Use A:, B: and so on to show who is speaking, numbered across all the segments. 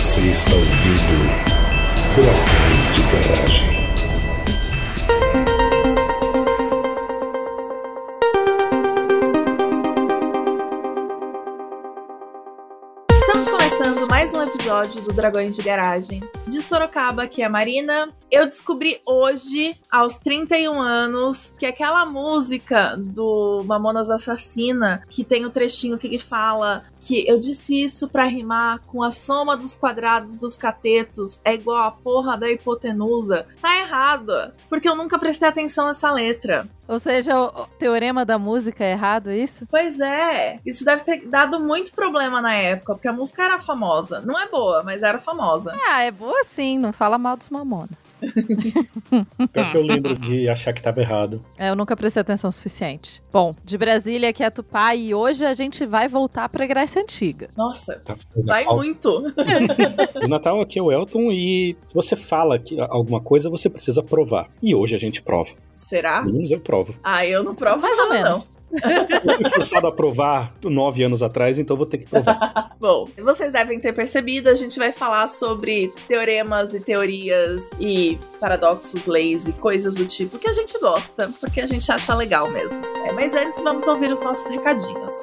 A: Você está ouvindo Dragões de Garagem.
B: Estamos começando mais um episódio do Dragões de Garagem. De Sorocaba, que é a Marina. Eu descobri hoje, aos 31 anos, que aquela música do Mamonas Assassina, que tem o trechinho que ele fala que eu disse isso pra rimar com a soma dos quadrados dos catetos é igual a porra da hipotenusa, tá errado. Porque eu nunca prestei atenção nessa letra.
C: Ou seja, o teorema da música é errado, é isso?
B: Pois é, isso deve ter dado muito problema na época, porque a música era famosa. Não é boa, mas era famosa.
C: Ah, é boa sim, não fala mal dos mamonas.
D: Pior que eu lembro de achar que tava errado.
C: É, eu nunca prestei atenção o suficiente. Bom, de Brasília, que é Tupá, e hoje a gente vai voltar pra Grécia Antiga.
B: Nossa,
D: Tá?
B: vai
D: Natal-
B: muito.
D: O Natal aqui é o Elton e se você fala que alguma coisa, você precisa provar. E hoje a gente prova.
B: Será?
D: Pelo menos eu provo.
B: Ah, eu não provo
C: Mais ou
B: nada,
C: menos.
B: não.
D: Eu fui forçado a provar nove anos atrás, então vou ter que provar.
B: Bom, vocês devem ter percebido, a gente vai falar sobre teoremas e teorias e paradoxos, leis e coisas do tipo que a gente gosta, porque a gente acha legal mesmo. É, mas antes, vamos ouvir os nossos recadinhos.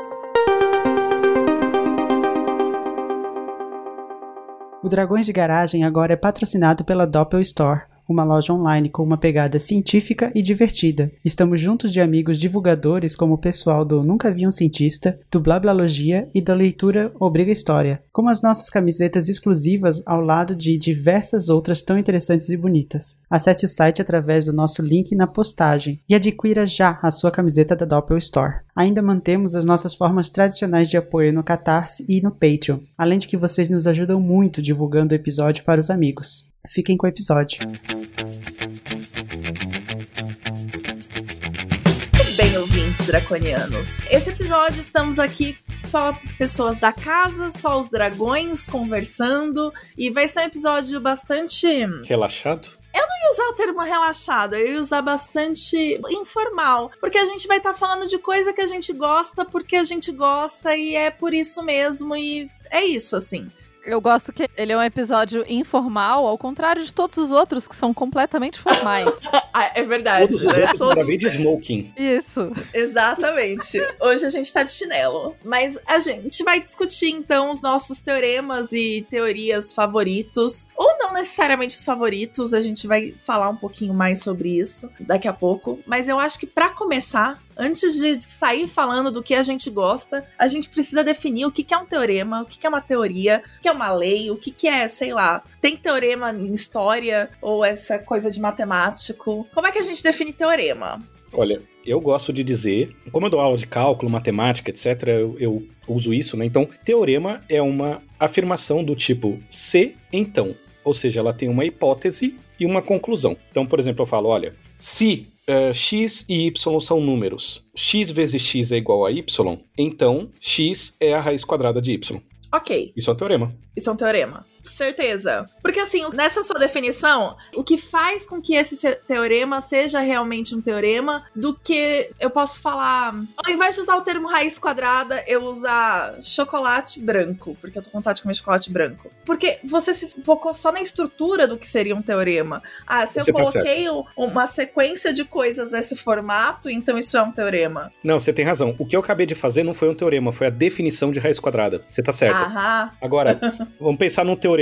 E: O Dragões de Garagem agora é patrocinado pela Doppel Store, uma loja online com uma pegada científica e divertida. Estamos juntos de amigos divulgadores como o pessoal do Nunca Vi um Cientista, do Blablalogia e da leitura Obriga História, como as nossas camisetas exclusivas ao lado de diversas outras tão interessantes e bonitas. Acesse o site através do nosso link na postagem e adquira já a sua camiseta da Doppel Store. Ainda mantemos as nossas formas tradicionais de apoio no Catarse e no Patreon, além de que vocês nos ajudam muito divulgando o episódio para os amigos. Fiquem com o episódio.
B: Muito bem, ouvintes draconianos. Esse episódio estamos aqui só pessoas da casa, só os dragões conversando, e vai ser um episódio bastante
D: Relaxado?
B: Eu ia usar o termo relaxado, eu ia usar bastante informal, porque a gente vai estar falando de coisa que a gente gosta porque a gente gosta e é por isso mesmo e é isso assim.
C: Eu gosto que ele é um episódio informal, ao contrário de todos os outros que são completamente formais.
B: Ah, é verdade.
D: Todos os
B: né?
D: outros
B: Todos-
D: gravei de smoking.
C: Isso.
B: Exatamente. Hoje a gente tá de chinelo. Mas a gente vai discutir então os nossos teoremas e teorias favoritos. Ou não necessariamente os favoritos, a gente vai falar um pouquinho mais sobre isso daqui a pouco. Mas eu acho que pra começar, antes de sair falando do que a gente gosta, a gente precisa definir o que é um teorema, o que é uma teoria, o que é uma lei, o que que é, sei lá, tem teorema em história ou essa coisa de matemático. Como é que a gente define teorema?
D: Olha, eu gosto de dizer, como eu dou aula de cálculo, matemática, etc., eu, eu uso isso, né? Então, teorema é uma afirmação do tipo se, então. Ou seja, ela tem uma hipótese e uma conclusão. Então, por exemplo, eu falo, olha, se eh, x e y são números, x vezes x é igual a y, então x é a raiz quadrada de y.
B: Ok,
D: Isso é um teorema.
B: isso é um teorema. Certeza. Porque assim, nessa sua definição, o que faz com que esse se- teorema seja realmente um teorema do que eu posso falar. Ao invés de usar o termo raiz quadrada, eu usar chocolate branco, porque eu tô com vontade de comer chocolate branco. Porque você se focou só na estrutura do que seria um teorema. Ah, se eu
D: Você tá
B: coloquei um- uma sequência de coisas nesse formato, então isso é um teorema.
D: Não, você tem razão. O que eu acabei de fazer não foi um teorema, foi a definição de raiz quadrada. Você tá certo.
B: Aham.
D: Agora, vamos pensar num teorema.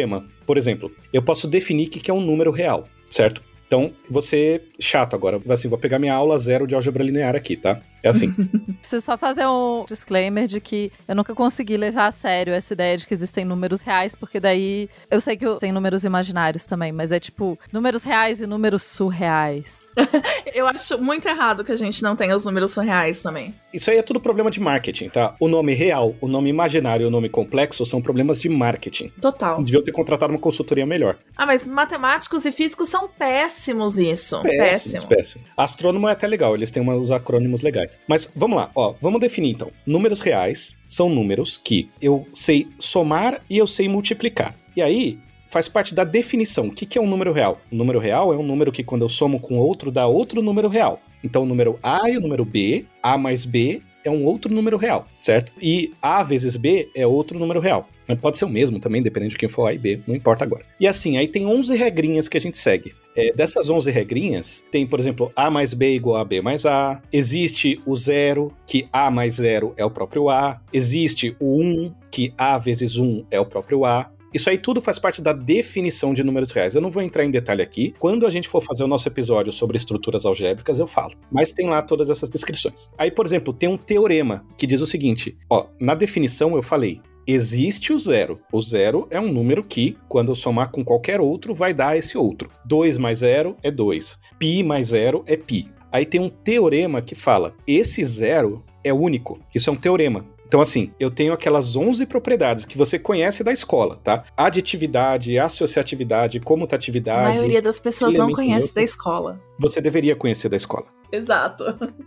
D: Por exemplo, eu posso definir o que é um número real, certo? Então, você chato agora. Assim, vou pegar minha aula zero de álgebra linear aqui, tá? É assim.
C: Preciso só fazer um disclaimer de que eu nunca consegui levar a sério essa ideia de que existem números reais, porque daí eu sei que tem números imaginários também, mas é tipo números reais e números surreais.
B: Eu acho muito errado que a gente não tenha os números surreais também.
D: Isso aí é tudo problema de marketing, tá? O nome real, o nome imaginário e o nome complexo são problemas de marketing.
B: Total.
D: Deviam ter contratado uma consultoria melhor.
B: Ah, mas matemáticos e físicos são péssimos isso. Péssimo.
D: péssimo. Astrônomo é até legal, eles têm uns acrônimos legais. Mas vamos lá, ó, vamos definir então. Números reais são números que eu sei somar e eu sei multiplicar. E aí, faz parte da definição. O que que é um número real? Um número real é um número que quando eu somo com outro dá outro número real. Então o número A e o número B, A mais B é um outro número real, certo? E A vezes B é outro número real. Mas pode ser o mesmo também, dependendo de quem for A e B, não importa agora. E assim, aí tem 11 regrinhas que a gente segue. É, dessas 11 regrinhas, tem, por exemplo, A mais B igual a B mais A. Existe o zero, que A mais zero é o próprio A. Existe o 1, que A vezes 1 é o próprio A. Isso aí tudo faz parte da definição de números reais. Eu não vou entrar em detalhe aqui. Quando a gente for fazer o nosso episódio sobre estruturas algébricas, eu falo. Mas tem lá todas essas descrições. Aí, por exemplo, tem um teorema que diz o seguinte: ó, na definição eu falei. Existe o zero. O zero é um número que, quando eu somar com qualquer outro, vai dar esse outro. 2 mais zero é 2. Pi mais zero é pi. Aí tem um teorema que fala: esse zero é único. Isso é um teorema. Então, assim, eu tenho aquelas 11 propriedades que você conhece da escola, tá? Aditividade, associatividade,
B: A
D: comutatividade.
B: maioria das pessoas não conhece
D: neutro.
B: da escola.
D: Você deveria conhecer da escola.
B: Exato.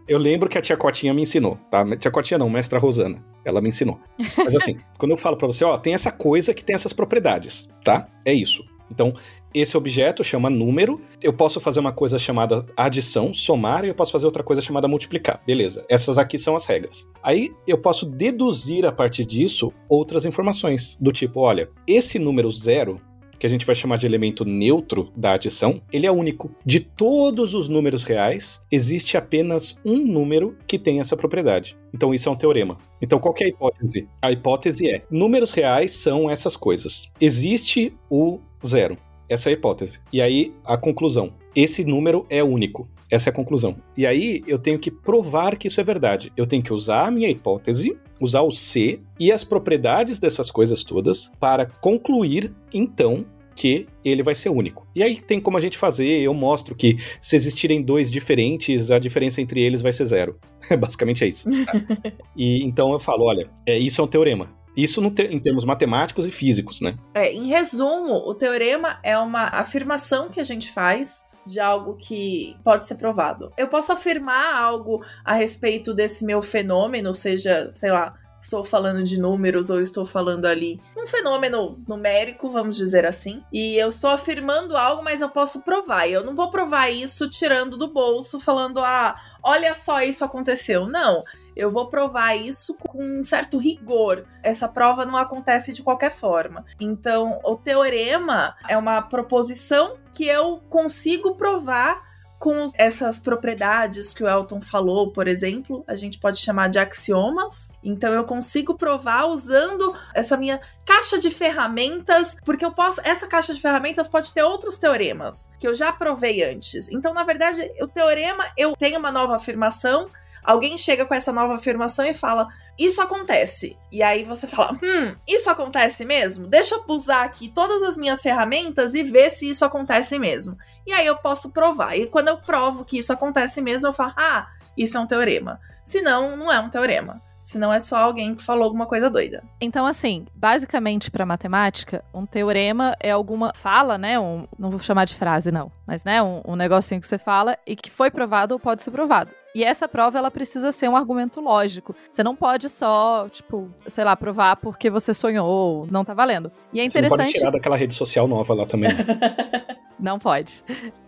D: Eu lembro que a tia Cotinha me ensinou, tá? Tia Cotinha não, mestra Rosana. Ela me ensinou. Mas assim, quando eu falo pra você, ó, tem essa coisa que tem essas propriedades, tá? É isso. Então, esse objeto chama número. Eu posso fazer uma coisa chamada adição, somar, e eu posso fazer outra coisa chamada multiplicar. Beleza. Essas aqui são as regras. Aí eu posso deduzir a partir disso outras informações. Do tipo, olha, esse número zero que a gente vai chamar de elemento neutro da adição, ele é único. De todos os números reais, existe apenas um número que tem essa propriedade. Então isso é um teorema. Então qual é a hipótese? A hipótese é: números reais são essas coisas. Existe o zero. Essa é a hipótese. E aí a conclusão: esse número é único. Essa é a conclusão. E aí eu tenho que provar que isso é verdade. Eu tenho que usar a minha hipótese, usar o C e as propriedades dessas coisas todas para concluir, então, que ele vai ser único. E aí tem como a gente fazer, eu mostro que se existirem dois diferentes, a diferença entre eles vai ser zero. Basicamente é isso. e então eu falo, olha, é, isso é um teorema. Isso te- em termos matemáticos e físicos, né?
B: É, em resumo, o teorema é uma afirmação que a gente faz de algo que pode ser provado. Eu posso afirmar algo a respeito desse meu fenômeno, seja, sei lá, estou falando de números ou estou falando ali um fenômeno numérico, vamos dizer assim, e eu estou afirmando algo, mas eu posso provar. E eu não vou provar isso tirando do bolso, falando, ah, olha só, isso aconteceu. Não. Eu vou provar isso com um certo rigor. Essa prova não acontece de qualquer forma. Então, o teorema é uma proposição que eu consigo provar com essas propriedades que o Elton falou, por exemplo, a gente pode chamar de axiomas. Então eu consigo provar usando essa minha caixa de ferramentas, porque eu posso, essa caixa de ferramentas pode ter outros teoremas que eu já provei antes. Então, na verdade, o teorema eu tenho uma nova afirmação, alguém chega com essa nova afirmação e fala: Isso acontece. E aí você fala: Hum, isso acontece mesmo? Deixa eu usar aqui todas as minhas ferramentas e ver se isso acontece mesmo. E aí eu posso provar. E quando eu provo que isso acontece mesmo, eu falo: Ah, isso é um teorema. Se não, não é um teorema. Senão é só alguém que falou alguma coisa doida.
C: Então, assim, basicamente para matemática, um teorema é alguma fala, né? Um, não vou chamar de frase, não, mas né, um, um negocinho que você fala e que foi provado ou pode ser provado. E essa prova, ela precisa ser um argumento lógico. Você não pode só, tipo, sei lá, provar porque você sonhou, não tá valendo. E é
D: Você não pode
C: interessante.
D: tirar daquela rede social nova lá também.
C: Não pode.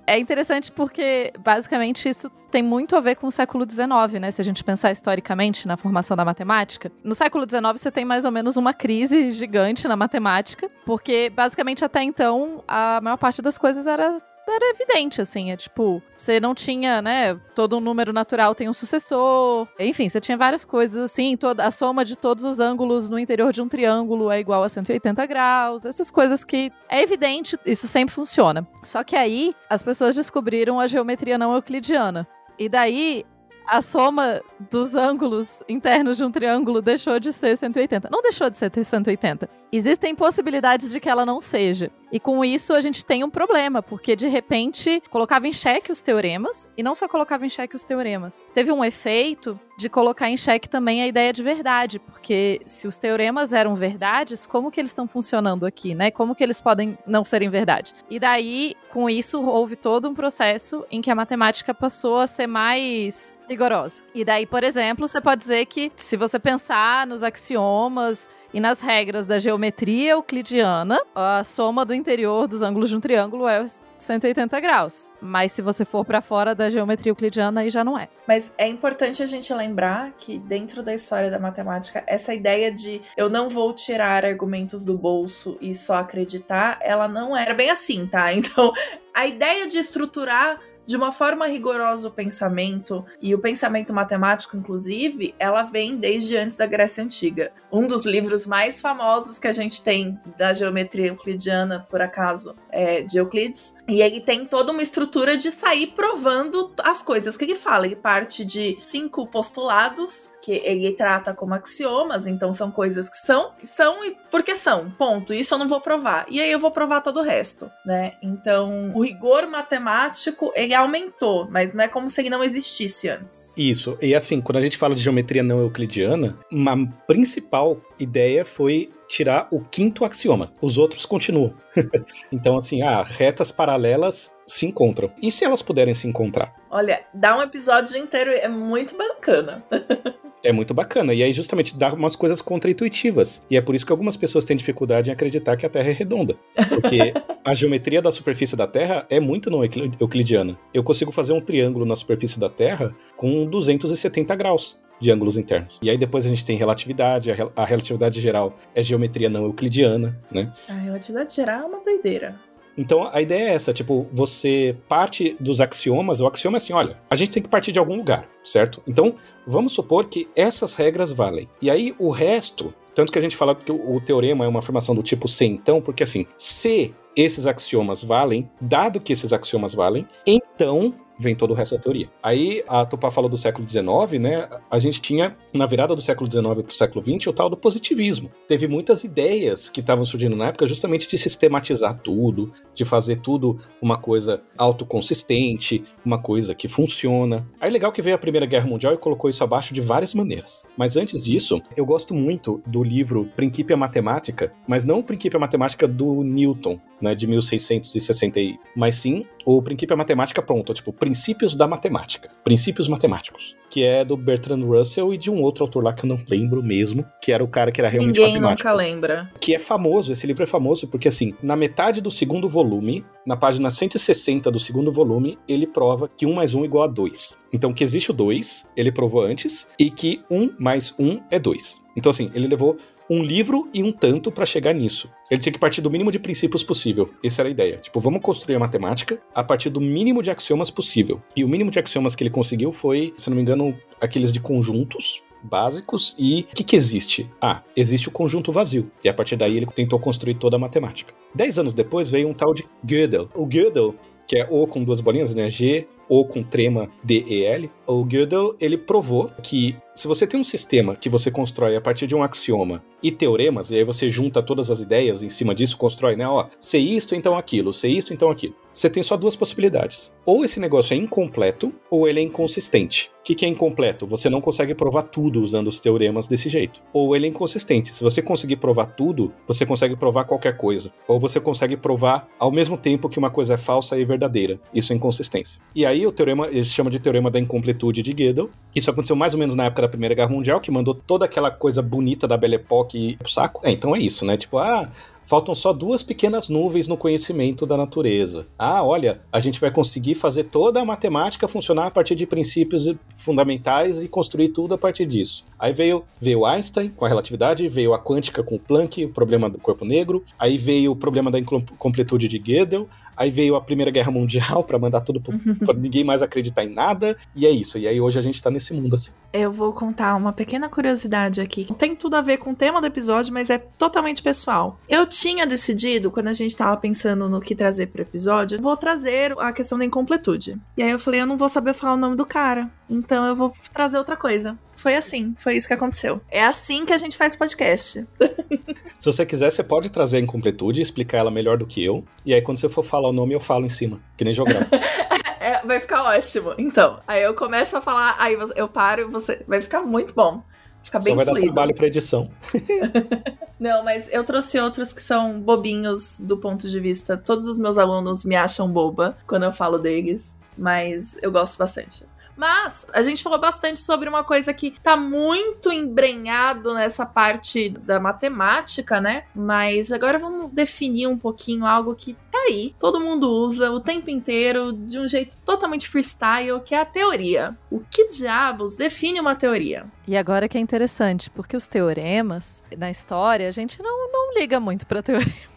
C: É interessante porque, basicamente, isso tem muito a ver com o século XIX, né? Se a gente pensar historicamente na formação da matemática. No século XIX, você tem mais ou menos uma crise gigante na matemática, porque, basicamente, até então, a maior parte das coisas era. Era evidente, assim, é tipo, você não tinha, né? Todo um número natural tem um sucessor. Enfim, você tinha várias coisas assim. Toda, a soma de todos os ângulos no interior de um triângulo é igual a 180 graus. Essas coisas que é evidente, isso sempre funciona. Só que aí as pessoas descobriram a geometria não euclidiana. E daí a soma dos ângulos internos de um triângulo deixou de ser 180. Não deixou de ser 180. Existem possibilidades de que ela não seja. E com isso a gente tem um problema, porque de repente colocava em xeque os teoremas, e não só colocava em xeque os teoremas. Teve um efeito de colocar em xeque também a ideia de verdade, porque se os teoremas eram verdades, como que eles estão funcionando aqui, né? Como que eles podem não serem verdade? E daí, com isso, houve todo um processo em que a matemática passou a ser mais rigorosa. E daí, por exemplo, você pode dizer que se você pensar nos axiomas e nas regras da geometria euclidiana, a soma do interior dos ângulos de um triângulo é 180 graus. Mas se você for para fora da geometria euclidiana, aí já não é.
B: Mas é importante a gente lembrar que dentro da história da matemática, essa ideia de eu não vou tirar argumentos do bolso e só acreditar, ela não era bem assim, tá? Então, a ideia de estruturar de uma forma rigorosa o pensamento, e o pensamento matemático, inclusive, ela vem desde antes da Grécia Antiga. Um dos livros mais famosos que a gente tem da geometria euclidiana, por acaso, é de Euclides. E ele tem toda uma estrutura de sair provando as coisas que ele fala. Ele parte de cinco postulados que ele trata como axiomas, então são coisas que são, são e porque são, ponto. Isso eu não vou provar. E aí eu vou provar todo o resto, né? Então, o rigor matemático, ele aumentou, mas não é como se ele não existisse antes.
D: Isso. E assim, quando a gente fala de geometria não euclidiana, uma principal ideia foi tirar o quinto axioma. Os outros continuam. então, assim, ah, retas paralelas se encontram. E se elas puderem se encontrar?
B: Olha, dá um episódio inteiro, é muito bacana.
D: É muito bacana. E aí, justamente, dá umas coisas contraintuitivas. E é por isso que algumas pessoas têm dificuldade em acreditar que a Terra é redonda. Porque a geometria da superfície da Terra é muito não euclidiana. Eu consigo fazer um triângulo na superfície da Terra com 270 graus de ângulos internos. E aí depois a gente tem relatividade, a, rel a relatividade geral é geometria não euclidiana, né?
B: A relatividade geral é uma doideira.
D: Então a ideia é essa, tipo, você parte dos axiomas, o axioma é assim, olha, a gente tem que partir de algum lugar, certo? Então, vamos supor que essas regras valem. E aí o resto, tanto que a gente fala que o, o teorema é uma afirmação do tipo se então, porque assim, se esses axiomas valem, dado que esses axiomas valem, então vem todo o resto da teoria. Aí a Tupá falou do século XIX, né? A gente tinha, na virada do século XIX para o século XX, o tal do positivismo. Teve muitas ideias que estavam surgindo na época justamente de sistematizar tudo, de fazer tudo uma coisa autoconsistente, uma coisa que funciona. Aí legal que veio a Primeira Guerra Mundial e colocou isso abaixo de várias maneiras. Mas antes disso, eu gosto muito do livro Princípio Matemática, mas não o Princípio Matemática do Newton, né, de 1660, mas sim o Princípio Matemática pronto, tipo, Princípios da Matemática, Princípios Matemáticos, que é do Bertrand Russell e de um outro autor lá que eu não lembro mesmo, que era o cara que era realmente
B: Ninguém
D: matemático.
B: nunca lembra.
D: Que é famoso, esse livro é famoso porque assim, na metade do segundo volume, na página 160 do segundo volume, ele prova que 1 mais 1 é igual a 2. Então que existe o 2, ele provou antes, e que 1 mais 1 é 2. Então assim, ele levou um livro e um tanto para chegar nisso. Ele tinha que partir do mínimo de princípios possível. Essa era a ideia. Tipo, vamos construir a matemática a partir do mínimo de axiomas possível. E o mínimo de axiomas que ele conseguiu foi, se não me engano, aqueles de conjuntos, básicos e o que, que existe? Ah, existe o conjunto vazio. E a partir daí ele tentou construir toda a matemática. Dez anos depois veio um tal de Gödel. O Gödel, que é O com duas bolinhas, né? G, O com trema, D, E, L. O Gödel, ele provou que se você tem um sistema que você constrói a partir de um axioma e teoremas, e aí você junta todas as ideias em cima disso, constrói, né? Ó, se isto, então aquilo, se isto, então aquilo. Você tem só duas possibilidades. Ou esse negócio é incompleto, ou ele é inconsistente. O que, que é incompleto? Você não consegue provar tudo usando os teoremas desse jeito. Ou ele é inconsistente. Se você conseguir provar tudo, você consegue provar qualquer coisa. Ou você consegue provar ao mesmo tempo que uma coisa é falsa e verdadeira. Isso é inconsistência. E aí o teorema, ele chama de teorema da incompletude de Gödel. Isso aconteceu mais ou menos na época da Primeira Guerra Mundial, que mandou toda aquela coisa bonita da Belle Époque pro saco. É, então é isso, né? Tipo, ah, faltam só duas pequenas nuvens no conhecimento da natureza. Ah, olha, a gente vai conseguir fazer toda a matemática funcionar a partir de princípios fundamentais e construir tudo a partir disso. Aí veio, veio Einstein com a relatividade, veio a quântica com o Planck, o problema do corpo negro, aí veio o problema da incompletude de Gödel, aí veio a Primeira Guerra Mundial para mandar tudo para ninguém mais acreditar em nada, e é isso. E aí hoje a gente tá nesse mundo assim.
B: Eu vou contar uma pequena curiosidade aqui. Tem tudo a ver com o tema do episódio, mas é totalmente pessoal. Eu tinha decidido, quando a gente tava pensando no que trazer pro episódio, vou trazer a questão da incompletude. E aí eu falei, eu não vou saber falar o nome do cara, então eu vou trazer outra coisa. Foi assim, foi isso que aconteceu. É assim que a gente faz podcast.
D: Se você quiser, você pode trazer a incompletude e explicar ela melhor do que eu. E aí, quando você for falar o nome, eu falo em cima, que nem jogral.
B: É, vai ficar ótimo. Então, aí eu começo a falar, aí eu paro e você. Vai ficar muito bom. Fica bem
D: Só vai
B: fluido.
D: dar trabalho pra edição.
B: Não, mas eu trouxe outros que são bobinhos do ponto de vista. Todos os meus alunos me acham boba quando eu falo deles, mas eu gosto bastante. Mas a gente falou bastante sobre uma coisa que tá muito embrenhado nessa parte da matemática, né? Mas agora vamos definir um pouquinho algo que tá aí, todo mundo usa o tempo inteiro de um jeito totalmente freestyle, que é a teoria. O que diabos define uma teoria?
C: E agora que é interessante, porque os teoremas na história, a gente não, não liga muito para teoremas.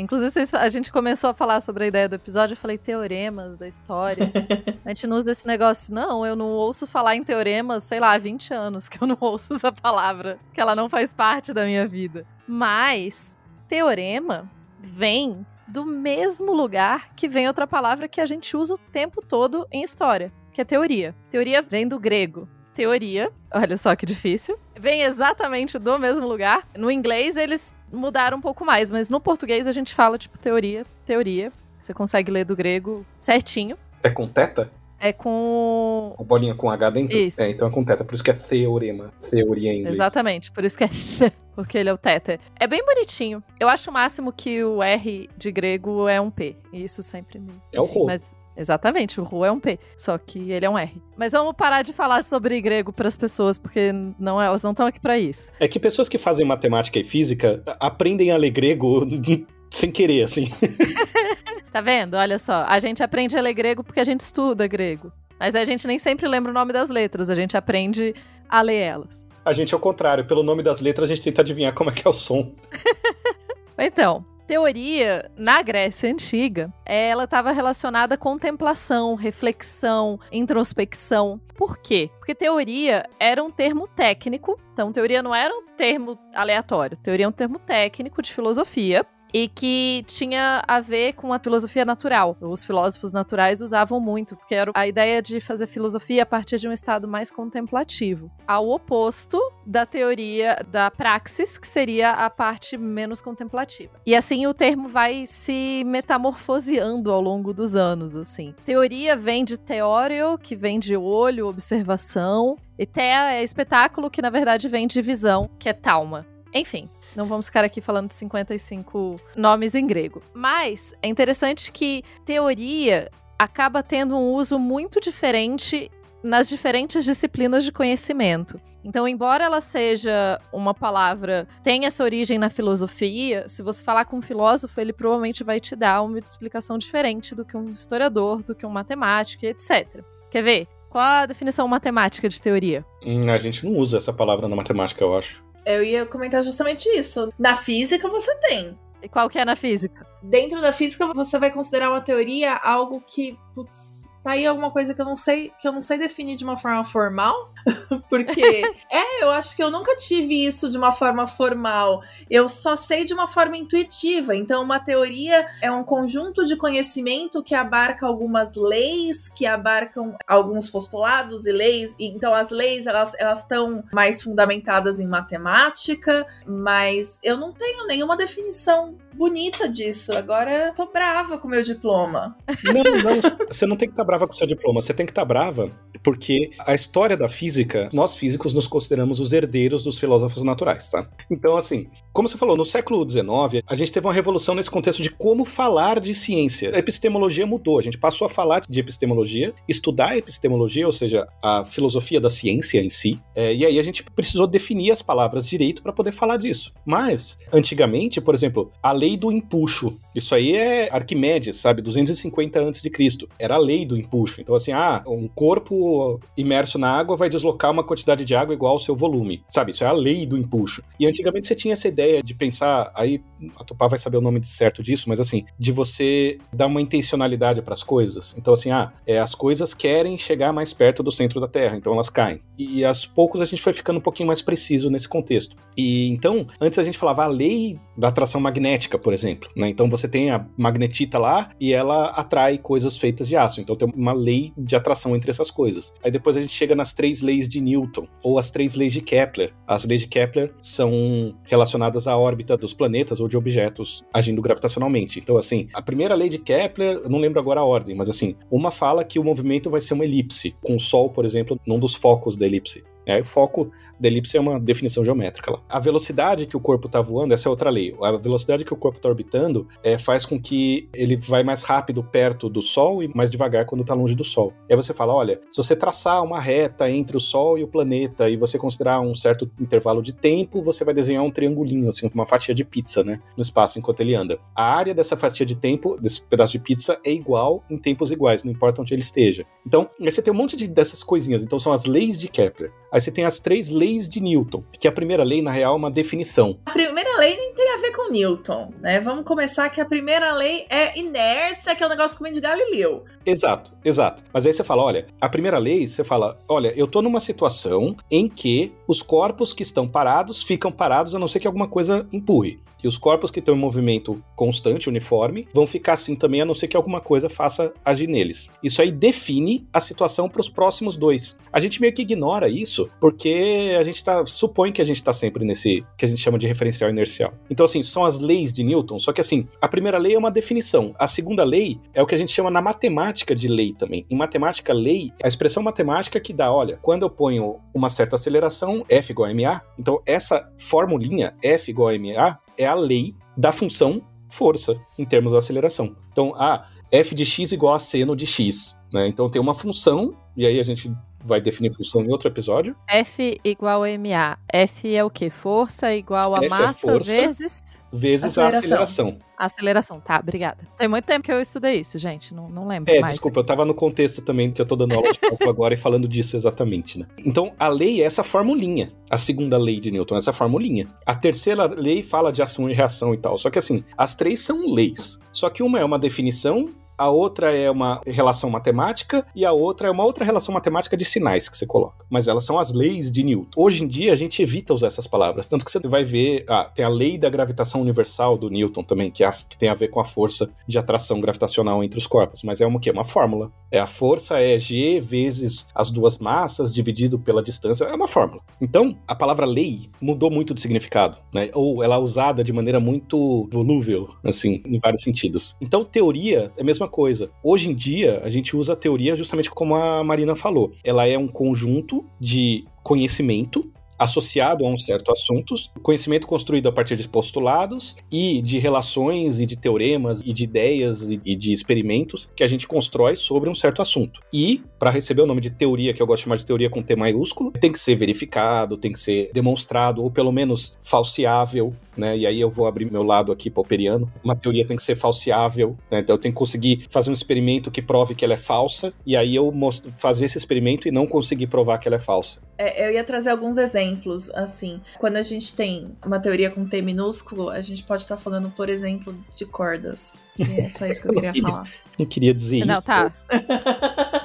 C: Inclusive, vocês- a gente começou a falar sobre a ideia do episódio, eu falei teoremas da história. A gente não usa esse negócio. Não, eu não ouço falar em teoremas, sei lá, há 20 anos que eu não ouço essa palavra, que ela não faz parte da minha vida. Mas, teorema vem do mesmo lugar que vem outra palavra que a gente usa o tempo todo em história, que é teoria. Teoria vem do grego. Teoria, olha só que difícil, vem exatamente do mesmo lugar. No inglês eles mudaram um pouco mais, mas no português a gente fala tipo teoria, teoria. Você consegue ler do grego certinho.
D: É com teta?
C: É com
D: Com bolinha com H dentro?
C: Isso.
D: É, então é com teta. Por isso que é teorema. Teoria em inglês.
C: Exatamente, por isso que é. porque ele é o teta. É bem bonitinho. Eu acho o máximo que o R de grego é um P. E isso sempre me.
D: É o
C: enfim. Mas. Exatamente, o Ru é um P, só que ele é um R. Mas vamos parar de falar sobre grego para as pessoas, porque não, elas não estão aqui para isso.
D: É que pessoas que fazem matemática e física aprendem a ler grego sem querer, assim.
C: Tá vendo? Olha só, a gente aprende a ler grego porque a gente estuda grego. Mas a gente nem sempre lembra o nome das letras, a gente aprende a ler elas.
D: A gente é o contrário. Pelo nome das letras, a gente tenta adivinhar como é que é o som.
C: Então, teoria na Grécia Antiga, ela estava relacionada à contemplação, reflexão, introspecção. Por quê? Porque teoria era um termo técnico, então teoria não era um termo aleatório, teoria é um termo técnico de filosofia. E que tinha a ver com a filosofia natural. Os filósofos naturais usavam muito, porque era a ideia de fazer filosofia a partir de um estado mais contemplativo. Ao oposto da teoria da praxis, que seria a parte menos contemplativa. E assim o termo vai se metamorfoseando ao longo dos anos, assim. Teoria vem de teório, que vem de olho, observação, e thea é espetáculo, que na verdade vem de visão, que é talma. Enfim, não vamos ficar aqui falando de 55 nomes em grego. Mas é interessante que teoria acaba tendo um uso muito diferente nas diferentes disciplinas de conhecimento. Então, embora ela seja uma palavra, tenha essa origem na filosofia, se você falar com um filósofo, ele provavelmente vai te dar uma explicação diferente do que um historiador, do que um matemático, etc. Quer ver? Qual a definição matemática de teoria?
D: Hum, a gente não usa essa palavra na matemática, eu acho.
B: Eu ia comentar justamente isso. Na física você tem.
C: E qual que é na física?
B: Dentro da física você vai considerar uma teoria algo que, putz, tá aí alguma coisa que eu não sei, que eu não sei definir de uma forma formal, porque é, eu acho que eu nunca tive isso de uma forma formal. Eu só sei de uma forma intuitiva. Então, uma teoria é um conjunto de conhecimento que abarca algumas leis, que abarcam alguns postulados e leis. E, então, as leis elas elas estão mais fundamentadas em matemática, mas eu não tenho nenhuma definição bonita disso. Agora, tô brava com o meu diploma.
D: Não, não, você não tem que estar brava com o seu diploma, você tem que estar brava porque a história da física, nós físicos nos consideramos os herdeiros dos filósofos naturais, tá? Então, assim, como você falou, no século XIX, a gente teve uma revolução nesse contexto de como falar de ciência. A epistemologia mudou, a gente passou a falar de epistemologia, estudar a epistemologia, ou seja, a filosofia da ciência em si, é, e aí a gente precisou definir as palavras direito para poder falar disso. Mas, antigamente, por exemplo, a lei do empuxo, isso aí é Arquimedes, sabe, 250 a.C., era a lei do empuxo. Então, assim, ah, um corpo imerso na água vai deslocar uma quantidade de água igual ao seu volume, sabe? Isso é a lei do empuxo. E antigamente você tinha essa ideia de pensar, aí a Tupá vai saber o nome certo disso, mas assim, de você dar uma intencionalidade para as coisas. Então, assim, ah, é, as coisas querem chegar mais perto do centro da Terra, então elas caem. E, aos poucos a gente foi ficando um pouquinho mais preciso nesse contexto. E então, antes a gente falava a lei da atração magnética, por exemplo, né? Então você tem a magnetita lá e ela atrai coisas feitas de aço. Então uma lei de atração entre essas coisas. Aí depois a gente chega nas três leis de Newton, ou as três leis de Kepler. As leis de Kepler são relacionadas à órbita dos planetas ou de objetos agindo gravitacionalmente. Então, assim, a primeira lei de Kepler, eu não lembro agora a ordem, mas assim, uma fala que o movimento vai ser uma elipse, com o Sol, por exemplo, num dos focos da elipse. Aí o foco da elipse é uma definição geométrica lá. A velocidade que o corpo está voando, essa é outra lei. A velocidade que o corpo está orbitando é, faz com que ele vai mais rápido perto do Sol e mais devagar quando está longe do Sol. E aí você fala, olha, se você traçar uma reta entre o Sol e o planeta e você considerar um certo intervalo de tempo, você vai desenhar um triangulinho, assim, uma fatia de pizza, né, no espaço enquanto ele anda. A área dessa fatia de tempo, desse pedaço de pizza, é igual em tempos iguais, não importa onde ele esteja. Então, você tem um monte de, dessas coisinhas. Então, são as leis de Kepler. Aí você tem as três leis de Newton, que a primeira lei, na real, é uma definição.
B: A primeira lei nem tem a ver com Newton, né? Vamos começar que a primeira lei é inércia, que é o um negócio que vem de Galileu.
D: Exato, exato. Mas aí você fala, olha, a primeira lei, você fala, olha, eu tô numa situação em que os corpos que estão parados ficam parados a não ser que alguma coisa empurre. E os corpos que estão em movimento constante, uniforme, vão ficar assim também, a não ser que alguma coisa faça agir neles. Isso aí define a situação para os próximos dois. A gente meio que ignora isso, porque a gente tá, supõe que a gente está sempre nesse que a gente chama de referencial inercial. Então, assim, são as leis de Newton, só que assim, a primeira lei é uma definição. A segunda lei é o que a gente chama na matemática de lei também. Em matemática, lei, a expressão matemática que dá, olha, quando eu ponho uma certa aceleração, F igual a MA, então essa formulinha F igual a MA é a lei da função força em termos da aceleração. Então, ah, f de x igual a seno de x. Né? Então tem uma função, e aí a gente vai definir função em outro episódio.
C: F igual a MA. F é o quê? Força igual a
D: F é
C: massa
D: força.
C: vezes.
D: Vezes
B: Aceleração.
D: a aceleração.
C: Aceleração, tá, obrigada. Tem muito tempo que eu estudei isso, gente. Não, não lembro
D: É,
C: mais.
D: desculpa, eu tava no contexto também que eu tô dando aula de cálculo agora e falando disso exatamente, né? Então, a lei é essa formulinha. A segunda lei de Newton é essa formulinha. A terceira lei fala de ação e reação e tal. Só que assim, as três são leis. Só que uma é uma definição a outra é uma relação matemática e a outra é uma outra relação matemática de sinais que você coloca. Mas elas são as leis de Newton. Hoje em dia a gente evita usar essas palavras, tanto que você vai ver, ah, tem a lei da gravitação universal do Newton também, que, é a- que tem a ver com a força de atração gravitacional entre os corpos, mas é uma o quê? Uma fórmula. É a força é g vezes as duas massas dividido pela distância, é uma fórmula. Então, a palavra lei mudou muito de significado, né? Ou ela é usada de maneira muito volúvel, assim, em vários sentidos. Então, teoria é a mesma coisa. Hoje em dia, a gente usa a teoria justamente como a Marina falou. Ela é um conjunto de conhecimento associado a um certo assunto, conhecimento construído a partir de postulados e de relações e de teoremas e de ideias e de experimentos que a gente constrói sobre um certo assunto. E, para receber o nome de teoria, que eu gosto de chamar de teoria com T maiúsculo, tem que ser verificado, tem que ser demonstrado, ou pelo menos falseável, né? E aí eu vou abrir meu lado aqui pauperiano. Uma teoria tem que ser falseável, né? Então eu tenho que conseguir fazer um experimento que prove que ela é falsa, e aí eu most- fazer esse experimento e não conseguir provar que ela é falsa.
B: É, eu ia trazer alguns exemplos, assim. Quando a gente tem uma teoria com T minúsculo, a gente pode estar falando, por exemplo, de cordas. E é só isso que eu queria falar.
D: Não queria dizer
C: Não,
D: isso.
C: tá.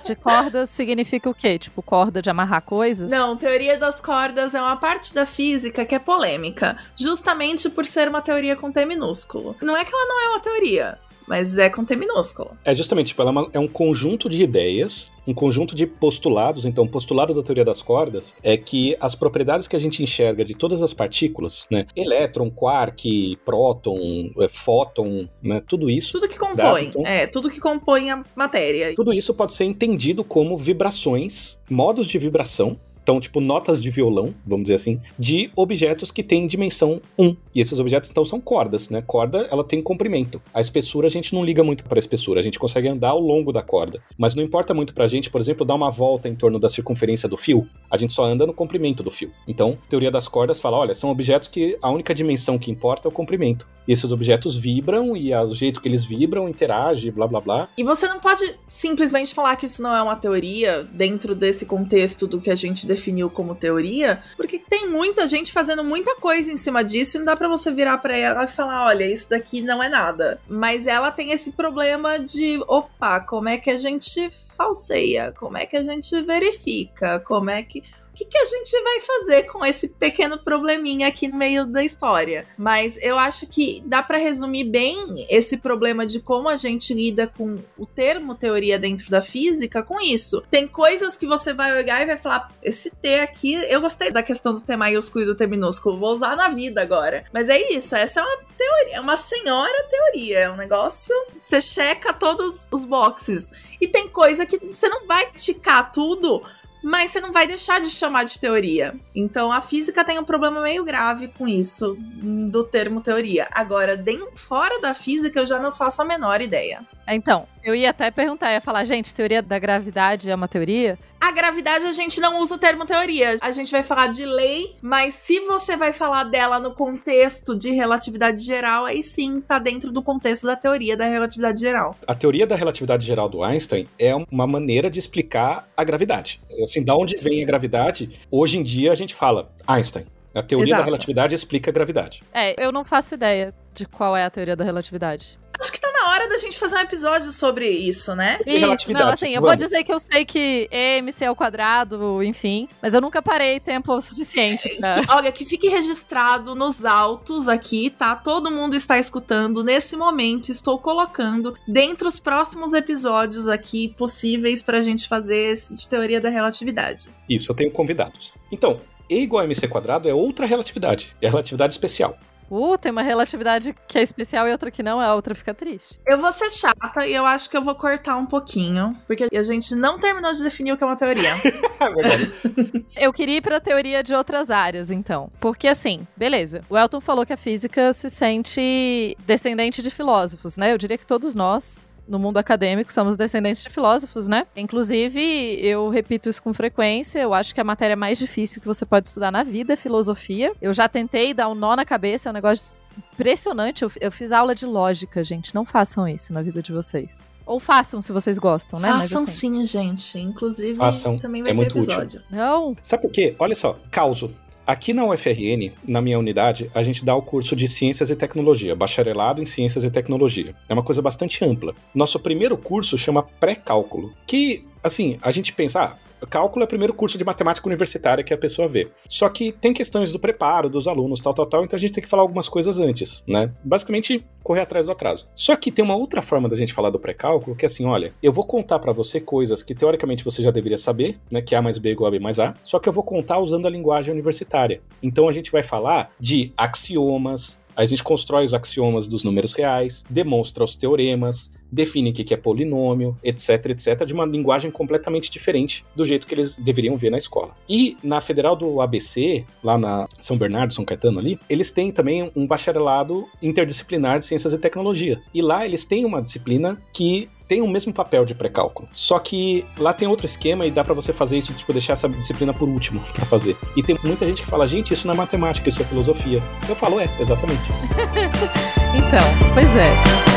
C: De cordas significa o quê? Tipo, corda de amarrar coisas?
B: Não, teoria das cordas é uma parte da física que é polêmica, justamente por ser uma teoria com T minúsculo. Não é que ela não é uma teoria, mas é com T minúsculo.
D: É justamente, tipo, ela é, uma- é um conjunto de ideias, um conjunto de postulados. Então, o postulado da teoria das cordas é que as propriedades que a gente enxerga de todas as partículas, né? Elétron, quark, próton, é, fóton, né? Tudo isso.
B: Tudo que compõe,
D: então.
B: é, tudo que compõe a matéria.
D: Tudo isso pode ser entendido como vibrações, modos de vibração. Então, tipo, notas de violão, vamos dizer assim, de objetos que têm dimensão 1. E esses objetos, então, são cordas, né? Corda, ela tem comprimento. A espessura, a gente não liga muito para a espessura, a gente consegue andar ao longo da corda. Mas não importa muito pra gente, por exemplo, dar uma volta em torno da circunferência do fio. A gente só anda no comprimento do fio. Então, a teoria das cordas fala, olha, são objetos que a única dimensão que importa é o comprimento. E esses objetos vibram, e o jeito que eles vibram interage, blá, blá, blá.
B: E você não pode simplesmente falar que isso não é uma teoria dentro desse contexto do que a gente definiu como teoria, porque tem muita gente fazendo muita coisa em cima disso e não dá pra você virar pra ela e falar, olha, isso daqui não é nada. Mas ela tem esse problema de, opa, como é que a gente falseia? Como é que a gente verifica? Como é que o que, que a gente vai fazer com esse pequeno probleminha aqui no meio da história? Mas eu acho que dá pra resumir bem esse problema de como a gente lida com o termo teoria dentro da física com isso. Tem coisas que você vai olhar e vai falar: esse T aqui, eu gostei da questão do T maiúsculo e do T minúsculo, vou usar na vida agora. Mas é isso, essa é uma teoria, é uma senhora teoria, é um negócio. Você checa todos os boxes. E tem coisa que você não vai ticar tudo mas você não vai deixar de chamar de teoria. Então a física tem um problema meio grave com isso, do termo teoria. Agora, fora da física, eu já não faço a menor ideia.
C: Então, eu ia até perguntar, ia falar, gente, teoria da gravidade é uma teoria?
B: A gravidade a gente não usa o termo teoria. A gente vai falar de lei, mas se você vai falar dela no contexto de relatividade geral, aí sim tá dentro do contexto da teoria da relatividade geral.
D: A teoria da relatividade geral do Einstein é uma maneira de explicar a gravidade. Assim, da onde vem a gravidade, hoje em dia a gente fala Einstein. A teoria
B: Exato.
D: da relatividade explica a gravidade.
C: É, eu não faço ideia de qual é a teoria da relatividade.
B: Acho que tá na hora da gente fazer um episódio sobre isso, né?
D: E
C: Isso,
D: relatividade,
C: não, assim, eu
D: vamos.
C: vou dizer que eu sei que MC ao quadrado, enfim, mas eu nunca parei tempo o suficiente pra...
B: Que- olha, que fique registrado nos autos aqui, tá? Todo mundo está escutando. Nesse momento, estou colocando dentre os próximos episódios aqui possíveis pra gente fazer esse de teoria da relatividade.
D: Isso, eu tenho convidados. Então, E igual a MC quadrado é outra relatividade. É a relatividade especial.
C: Uh, tem uma relatividade que é especial e outra que não, a outra fica triste.
B: Eu vou ser chata e eu acho que eu vou cortar um pouquinho, porque a gente não terminou de definir o que é uma teoria.
D: É verdade.
C: Eu queria ir pra teoria de outras áreas, então. Porque, assim, beleza. O Elton falou que a física se sente descendente de filósofos, né? Eu diria que todos nós. No mundo acadêmico, somos descendentes de filósofos, né? Inclusive, eu repito isso com frequência. Eu acho que a matéria mais difícil que você pode estudar na vida é filosofia. Eu já tentei dar um nó na cabeça, é um negócio impressionante. Eu, eu fiz aula de lógica, gente. Não façam isso na vida de vocês. Ou façam se vocês gostam, né?
B: Façam
C: assim,
B: sim, gente. Inclusive,
D: Façam.
B: também vai
D: É
B: ter
D: muito útil.
B: episódio.
C: Não.
D: Sabe por quê? Olha só, causo. Aqui na UFRN, na minha unidade, a gente dá o curso de Ciências e Tecnologia, bacharelado em Ciências e Tecnologia. É uma coisa bastante ampla. Nosso primeiro curso chama pré-cálculo, que, assim, a gente pensa, ah, cálculo é o primeiro curso de matemática universitária que a pessoa vê. Só que tem questões do preparo dos alunos, tal, tal, tal, então a gente tem que falar algumas coisas antes, né? Basicamente, correr atrás do atraso. Só que tem uma outra forma da gente falar do pré-cálculo, que é assim, olha, eu vou contar pra você coisas que teoricamente você já deveria saber, né, que A mais B igual a B mais A, só que eu vou contar usando a linguagem universitária. Então a gente vai falar de axiomas, a gente constrói os axiomas dos números reais, demonstra os teoremas, define o que que é polinômio, etc, etc, de uma linguagem completamente diferente do jeito que eles deveriam ver na escola. E na Federal do ABC, lá na São Bernardo, São Caetano ali, eles têm também um bacharelado interdisciplinar de ciências e tecnologia. E lá eles têm uma disciplina que tem o mesmo papel de pré-cálculo. Só que lá tem outro esquema e dá pra você fazer isso, tipo, deixar essa disciplina por último pra fazer. E tem muita gente que fala, gente, isso não é matemática, isso é filosofia. Eu falo, é, exatamente.
C: Então, pois é.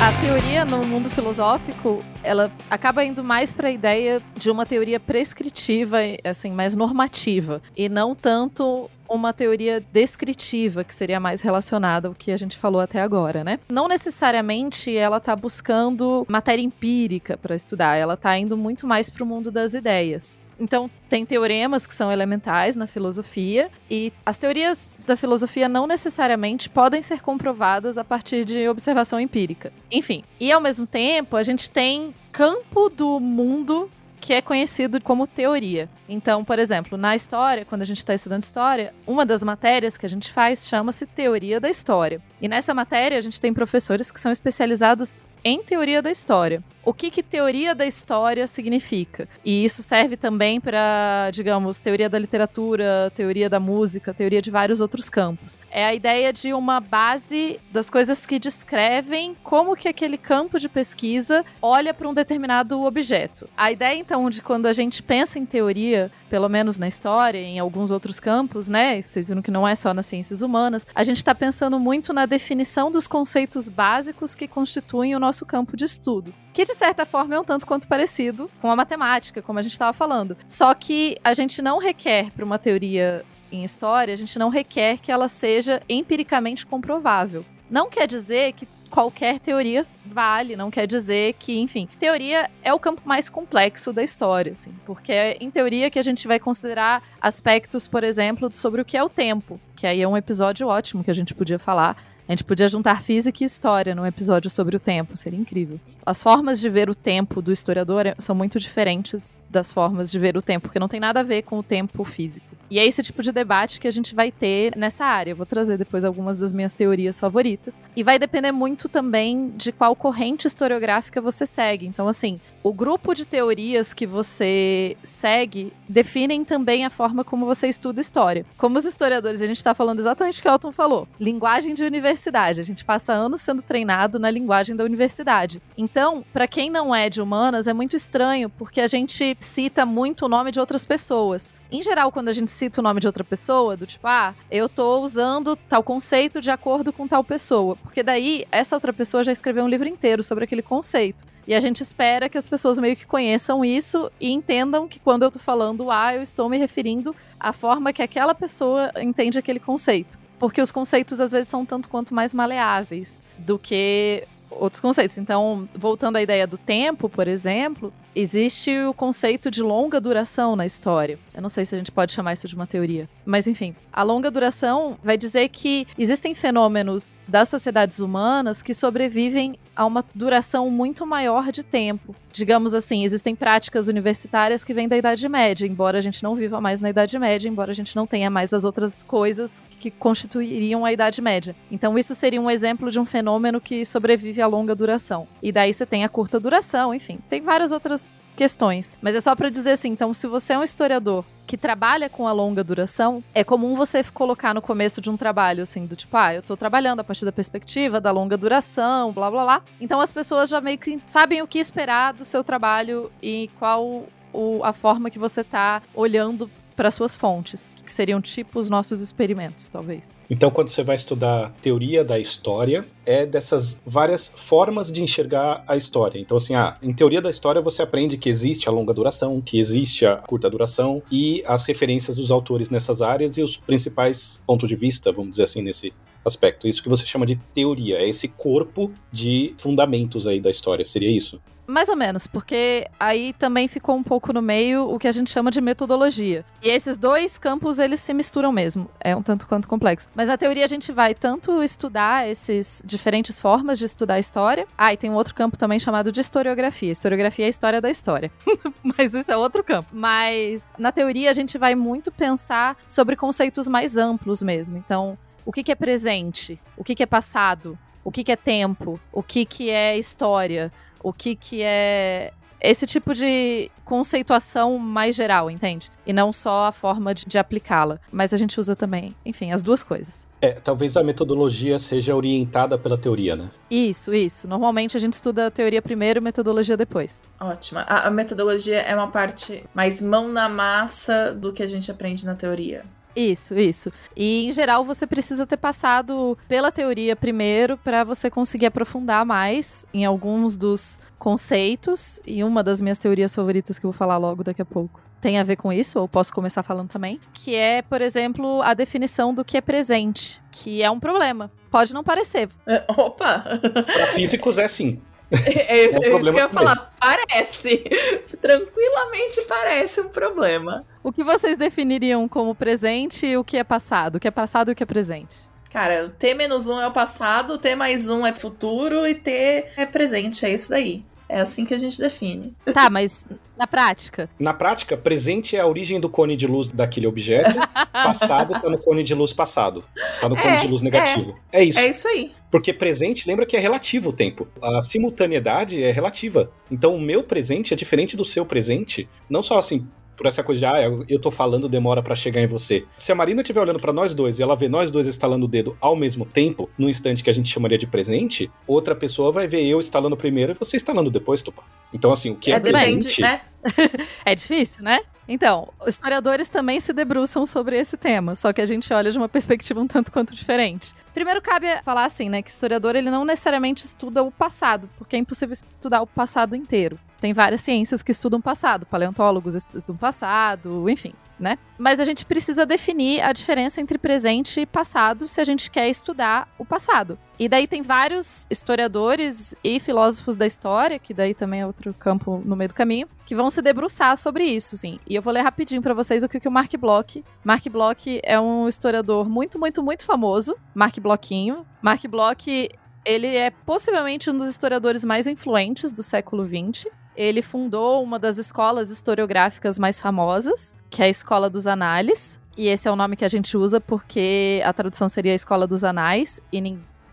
C: A teoria no mundo filosófico, ela acaba indo mais para a ideia de uma teoria prescritiva, assim, mais normativa, e não tanto uma teoria descritiva, que seria mais relacionada ao que a gente falou até agora, né? Não necessariamente ela tá buscando matéria empírica para estudar, ela tá indo muito mais para o mundo das ideias. Então, tem teoremas que são elementais na filosofia, e as teorias da filosofia não necessariamente podem ser comprovadas a partir de observação empírica. Enfim, e ao mesmo tempo, a gente tem campo do mundo que é conhecido como teoria. Então, por exemplo, na história, quando a gente está estudando história, uma das matérias que a gente faz chama-se teoria da história. E nessa matéria, a gente tem professores que são especializados em teoria da história. O que, que teoria da história significa? E isso serve também para, digamos, teoria da literatura, teoria da música, teoria de vários outros campos. É a ideia de uma base das coisas que descrevem como que aquele campo de pesquisa olha para um determinado objeto. A ideia, então, de quando a gente pensa em teoria, pelo menos na história, em alguns outros campos, né? Vocês viram que não é só nas ciências humanas, a gente está pensando muito na definição dos conceitos básicos que constituem o nosso campo de estudo que de certa forma é um tanto quanto parecido com a matemática, como a gente estava falando. Só que a gente não requer para uma teoria em história, a gente não requer que ela seja empiricamente comprovável. Não quer dizer que qualquer teoria vale, não quer dizer que, enfim, teoria é o campo mais complexo da história, assim, porque é em teoria que a gente vai considerar aspectos, por exemplo, sobre o que é o tempo, que aí é um episódio ótimo que a gente podia falar. A gente podia juntar física e história num episódio sobre o tempo, seria incrível. As formas de ver o tempo do historiador são muito diferentes das formas de ver o tempo, porque não tem nada a ver com o tempo físico. E é esse tipo de debate que a gente vai ter nessa área. Eu vou trazer depois algumas das minhas teorias favoritas. E vai depender muito também de qual corrente historiográfica você segue. Então, assim, o grupo de teorias que você segue definem também a forma como você estuda história. Como os historiadores, a gente está falando exatamente o que o Elton falou: linguagem de universidade. A gente passa anos sendo treinado na linguagem da universidade. Então, para quem não é de humanas, é muito estranho, porque a gente cita muito o nome de outras pessoas. Em geral, quando a gente cita o nome de outra pessoa, do tipo, ah, eu tô usando tal conceito de acordo com tal pessoa. Porque daí, essa outra pessoa já escreveu um livro inteiro sobre aquele conceito. E a gente espera que as pessoas meio que conheçam isso e entendam que quando eu tô falando A, eu estou me referindo à forma que aquela pessoa entende aquele conceito. Porque os conceitos às vezes são tanto quanto mais maleáveis do que outros conceitos. Então, voltando à ideia do tempo, por exemplo, existe o conceito de longa duração na história. Eu não sei se a gente pode chamar isso de uma teoria, mas enfim, a longa duração vai dizer que existem fenômenos das sociedades humanas que sobrevivem a uma duração muito maior de tempo. Digamos assim, existem práticas universitárias que vêm da Idade Média, embora a gente não viva mais na Idade Média, embora a gente não tenha mais as outras coisas que constituiriam a Idade Média. Então, isso seria um exemplo de um fenômeno que sobrevive a longa duração. E daí você tem a curta duração, enfim, tem várias outras questões. Mas é só para dizer assim, então se você é um historiador que trabalha com a longa duração, é comum você colocar no começo de um trabalho assim, do tipo, ah, eu tô trabalhando a partir da perspectiva da longa duração, blá blá blá. Então as pessoas já meio que sabem o que esperar do seu trabalho e qual o, a forma que você tá olhando para suas fontes, que seriam tipo os nossos experimentos, talvez.
D: Então, quando você vai estudar teoria da história, é dessas várias formas de enxergar a história. Então, assim, ah, em teoria da história você aprende que existe a longa duração, que existe a curta duração e as referências dos autores nessas áreas e os principais pontos de vista, vamos dizer assim, nesse aspecto. Isso que você chama de teoria, é esse corpo de fundamentos aí da história, seria isso?
C: Mais ou menos, porque aí também ficou um pouco no meio o que a gente chama de metodologia. E esses dois campos, eles se misturam mesmo. É um tanto quanto complexo. Mas na teoria a gente vai tanto estudar esses diferentes formas de estudar a história. Ah, e tem um outro campo também chamado de historiografia. Historiografia é a história da história. Mas isso é outro campo. Mas na teoria a gente vai muito pensar sobre conceitos mais amplos mesmo. Então, o que, que é presente? O que, que é passado? O que, que é tempo? O que, que é história? O que que é esse tipo de conceituação mais geral, entende? E não só a forma de, de aplicá-la. Mas a gente usa também, enfim, as duas coisas.
D: É, talvez a metodologia seja orientada pela teoria, né?
C: Isso, isso. Normalmente a gente estuda a teoria primeiro e metodologia depois.
B: Ótima. A, a metodologia é uma parte mais mão na massa do que a gente aprende na teoria.
C: Isso, isso. E em geral você precisa ter passado pela teoria primeiro para você conseguir aprofundar mais em alguns dos conceitos. E uma das minhas teorias favoritas que eu vou falar logo daqui a pouco tem a ver com isso, ou posso começar falando também, que é, por exemplo, a definição do que é presente, que é um problema. Pode não parecer.
B: É, opa!
D: Para físicos é sim.
B: É, é, é isso que eu ia falar. Parece. Tranquilamente parece um problema.
C: O que vocês definiriam como presente e o que é passado? O que é passado e o que é presente?
B: Cara, T menos um é o passado, T mais um é futuro e T é presente. É isso daí. É assim que a gente define.
C: Tá, mas na prática?
D: Na prática, presente é a origem do cone de luz daquele objeto, passado tá no cone de luz passado. Tá no cone
B: É,
D: de luz negativo. É, isso.
B: É isso aí.
D: Porque presente, lembra que é relativo o tempo. A simultaneidade é relativa. Então o meu presente é diferente do seu presente. Não só assim, por essa coisa de, ah, eu tô falando, demora pra chegar em você. Se a Marina estiver olhando pra nós dois e ela vê nós dois estalando o dedo ao mesmo tempo, num instante que a gente chamaria de presente, outra pessoa vai ver eu estalando primeiro e você estalando depois, Tupa. Então, assim, o que é,
B: é depende,
D: presente.
B: né?
C: É difícil, né? Então, historiadores também se debruçam sobre esse tema, só que a gente olha de uma perspectiva um tanto quanto diferente. Primeiro cabe falar assim, né, que o historiador ele não necessariamente estuda o passado, porque é impossível estudar o passado inteiro. Tem várias ciências que estudam passado, paleontólogos estudam passado, enfim, né? Mas a gente precisa definir a diferença entre presente e passado se a gente quer estudar o passado. E daí tem vários historiadores e filósofos da história, que daí também é outro campo no meio do caminho, que vão se debruçar sobre isso, sim. E eu vou ler rapidinho para vocês o que, que o Mark Bloch. Mark Bloch é um historiador muito, muito, muito famoso. Mark Blochinho. Mark Bloch, ele é possivelmente um dos historiadores mais influentes do século XX. Ele fundou uma das escolas historiográficas mais famosas, que é a Escola dos Análises, e esse é o nome que a gente usa porque a tradução seria Escola dos Anais, e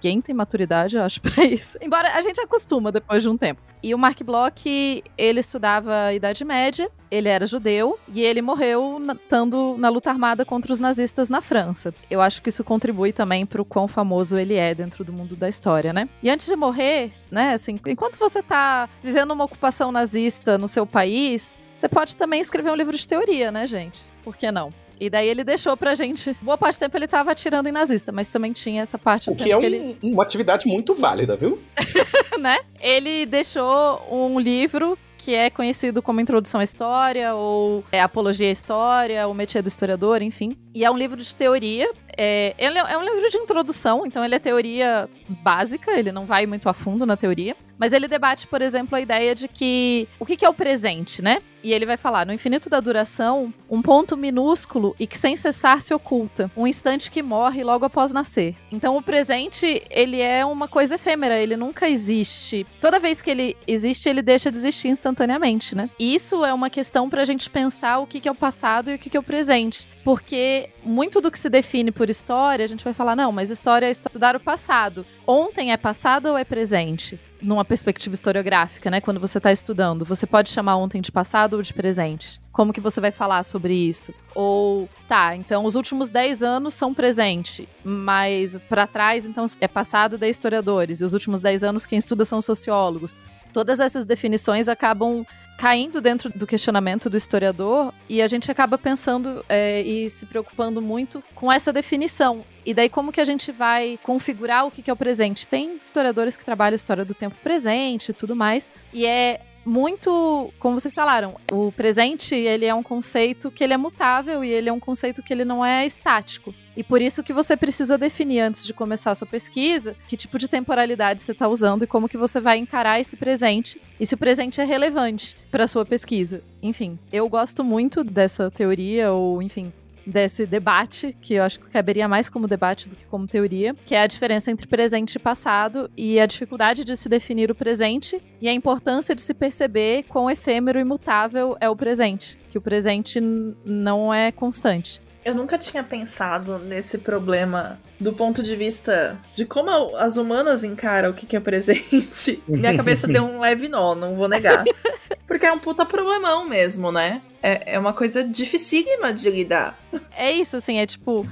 C: ninguém tem maturidade, eu acho, pra isso. Embora a gente acostuma depois de um tempo. E o Mark Bloch, ele estudava a Idade Média, ele era judeu e ele morreu na, estando na luta armada contra os nazistas na França. Eu acho que isso contribui também pro quão famoso ele é dentro do mundo da história, né? E antes de morrer, né, assim, enquanto você tá vivendo uma ocupação nazista no seu país, você pode também escrever um livro de teoria, né, gente? Por que não? E daí ele deixou pra gente. Boa parte do tempo ele tava atirando em nazista, mas também tinha essa parte
D: O que é
C: que
D: um-
C: ele.
D: uma atividade muito válida, viu?
C: né? Ele deixou um livro que é conhecido como Introdução à História, ou é, Apologia à História, o Métier do Historiador, enfim. E é um livro de teoria. É, ele é um livro de introdução, então ele é teoria básica, ele não vai muito a fundo na teoria. Mas ele debate, por exemplo, a ideia de que o que é o presente, né? E ele vai falar: no infinito da duração, um ponto minúsculo e que sem cessar se oculta, um instante que morre logo após nascer. Então o presente, ele é uma coisa efêmera, ele nunca existe. Toda vez que ele existe, ele deixa de existir instantaneamente, né? E isso é uma questão pra gente pensar o que que é o passado e o que que é o presente. Porque muito do que se define por história, a gente vai falar: não, mas história é estudar o passado. Ontem é passado ou é presente? Numa perspectiva historiográfica, né? Quando você está estudando, você pode chamar ontem de passado ou de presente? Como que você vai falar sobre isso? Ou, tá, então os últimos 10 anos são presente, mas para trás, então, é passado de historiadores, e os últimos 10 anos quem estuda são sociólogos. Todas essas definições acabam caindo dentro do questionamento do historiador e a gente acaba pensando é, e se preocupando muito com essa definição. E daí, como que a gente vai configurar o que que é o presente? Tem historiadores que trabalham a história do tempo presente e tudo mais, e é muito, como vocês falaram, o presente, ele é um conceito que ele é mutável e ele é um conceito que ele não é estático. E por isso que você precisa definir antes de começar a sua pesquisa que tipo de temporalidade você está usando e como que você vai encarar esse presente e se o presente é relevante para sua pesquisa. Enfim, eu gosto muito dessa teoria ou, enfim, desse debate, que eu acho que caberia mais como debate do que como teoria, que é a diferença entre presente e passado e a dificuldade de se definir o presente e a importância de se perceber quão efêmero e mutável é o presente, que o presente não é constante.
B: Eu nunca tinha pensado nesse problema do ponto de vista de como as humanas encaram o que que é presente. Minha cabeça deu um leve nó, não vou negar. Porque é um puta problemão mesmo, né? É, é uma coisa dificílima de lidar.
C: É isso, assim, é tipo,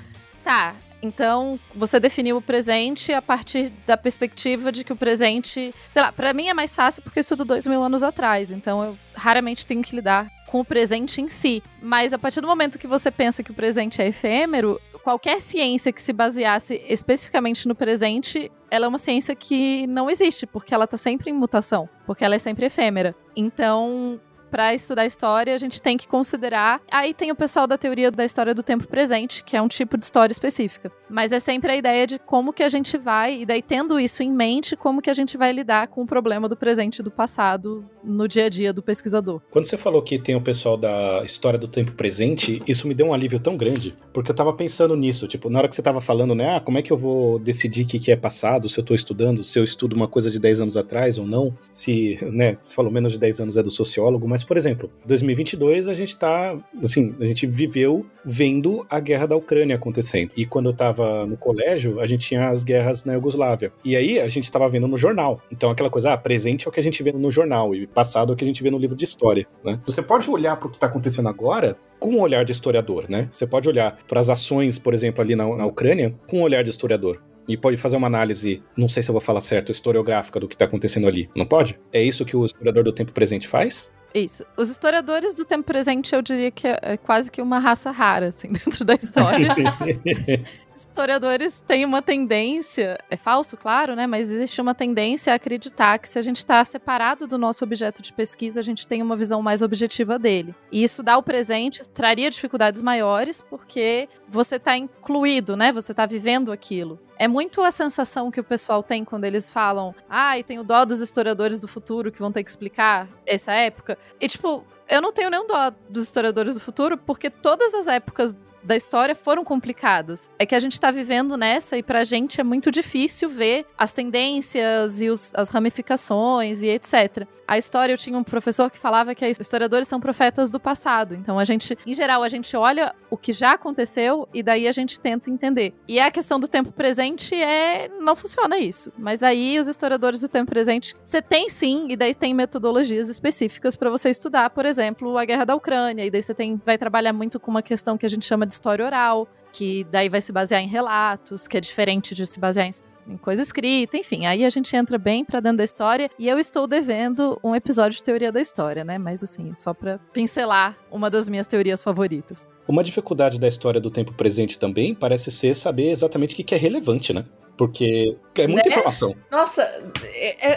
C: tá, então você definiu o presente a partir da perspectiva de que o presente, sei lá, pra mim é mais fácil porque eu estudo dois mil anos atrás, então eu raramente tenho que lidar com o presente em si. Mas a partir do momento que você pensa que o presente é efêmero, qualquer ciência que se baseasse especificamente no presente, ela é uma ciência que não existe, porque ela tá sempre em mutação, porque ela é sempre efêmera. Então, para estudar história, a gente tem que considerar. Aí tem o pessoal da teoria da história do tempo presente, que é um tipo de história específica. Mas é sempre a ideia de como que a gente vai, e daí tendo isso em mente, como que a gente vai lidar com o problema do presente e do passado no dia a dia do pesquisador.
D: Quando você falou que tem o pessoal da história do tempo presente, isso me deu um alívio tão grande, porque eu tava pensando nisso, tipo, na hora que você tava falando, né, ah, como é que eu vou decidir o que, que é passado, se eu tô estudando, se eu estudo uma coisa de 10 anos atrás ou não, se, né, você falou menos de 10 anos é do sociólogo, mas, por exemplo, 2022 a gente tá, assim, a gente viveu vendo a guerra da Ucrânia acontecendo, e quando eu tava no colégio, a gente tinha as guerras na Iugoslávia, e aí a gente tava vendo no jornal, então aquela coisa, ah, presente é o que a gente vê no jornal, e passado é o que a gente vê no livro de história, né? Você pode olhar para o que está acontecendo agora com um olhar de historiador, né? Você pode olhar para as ações, por exemplo, ali na, na Ucrânia, com um olhar de historiador. E pode fazer uma análise, não sei se eu vou falar certo, historiográfica do que está acontecendo ali. Não pode? É isso que o historiador do tempo presente faz?
C: Isso. Os historiadores do tempo presente, eu diria que é é quase que uma raça rara, assim, dentro da história. historiadores têm uma tendência, é falso, claro, né? Mas existe uma tendência a acreditar que se a gente está separado do nosso objeto de pesquisa, a gente tem uma visão mais objetiva dele. E estudar o presente traria dificuldades maiores, porque você está incluído, né? Você está vivendo aquilo. É muito a sensação que o pessoal tem quando eles falam, ah, e tem o dó dos historiadores do futuro que vão ter que explicar essa época. E, tipo, Eu não tenho nenhum dó dos historiadores do futuro, porque todas as épocas da história foram complicadas. É que a gente tá vivendo nessa e pra gente é muito difícil ver as tendências e os, as ramificações e etc. A história, eu tinha um professor que falava que historiadores são profetas do passado. Então a gente, em geral, a gente olha o que já aconteceu e daí a gente tenta entender. E a questão do tempo presente é não funciona isso. Mas aí os historiadores do tempo presente, você tem sim, e daí tem metodologias específicas para você estudar, por exemplo, a guerra da Ucrânia, e daí você tem vai trabalhar muito com uma questão que a gente chama de história oral, que daí vai se basear em relatos, que é diferente de se basear em em coisa escrita, enfim. Aí a gente entra bem para dentro da história e eu estou devendo um episódio de teoria da história, né? Mas assim, só para pincelar uma das minhas teorias favoritas.
D: Uma dificuldade da história do tempo presente também parece ser saber exatamente o que é relevante, né? Porque é muita
B: Né?
D: informação.
B: Nossa,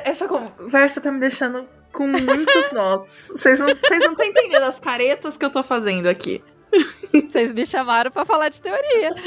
B: essa conversa tá me deixando com muitos nós. Vocês não vocês não estão entendendo as caretas que eu tô fazendo aqui.
C: Vocês me chamaram para falar de teoria.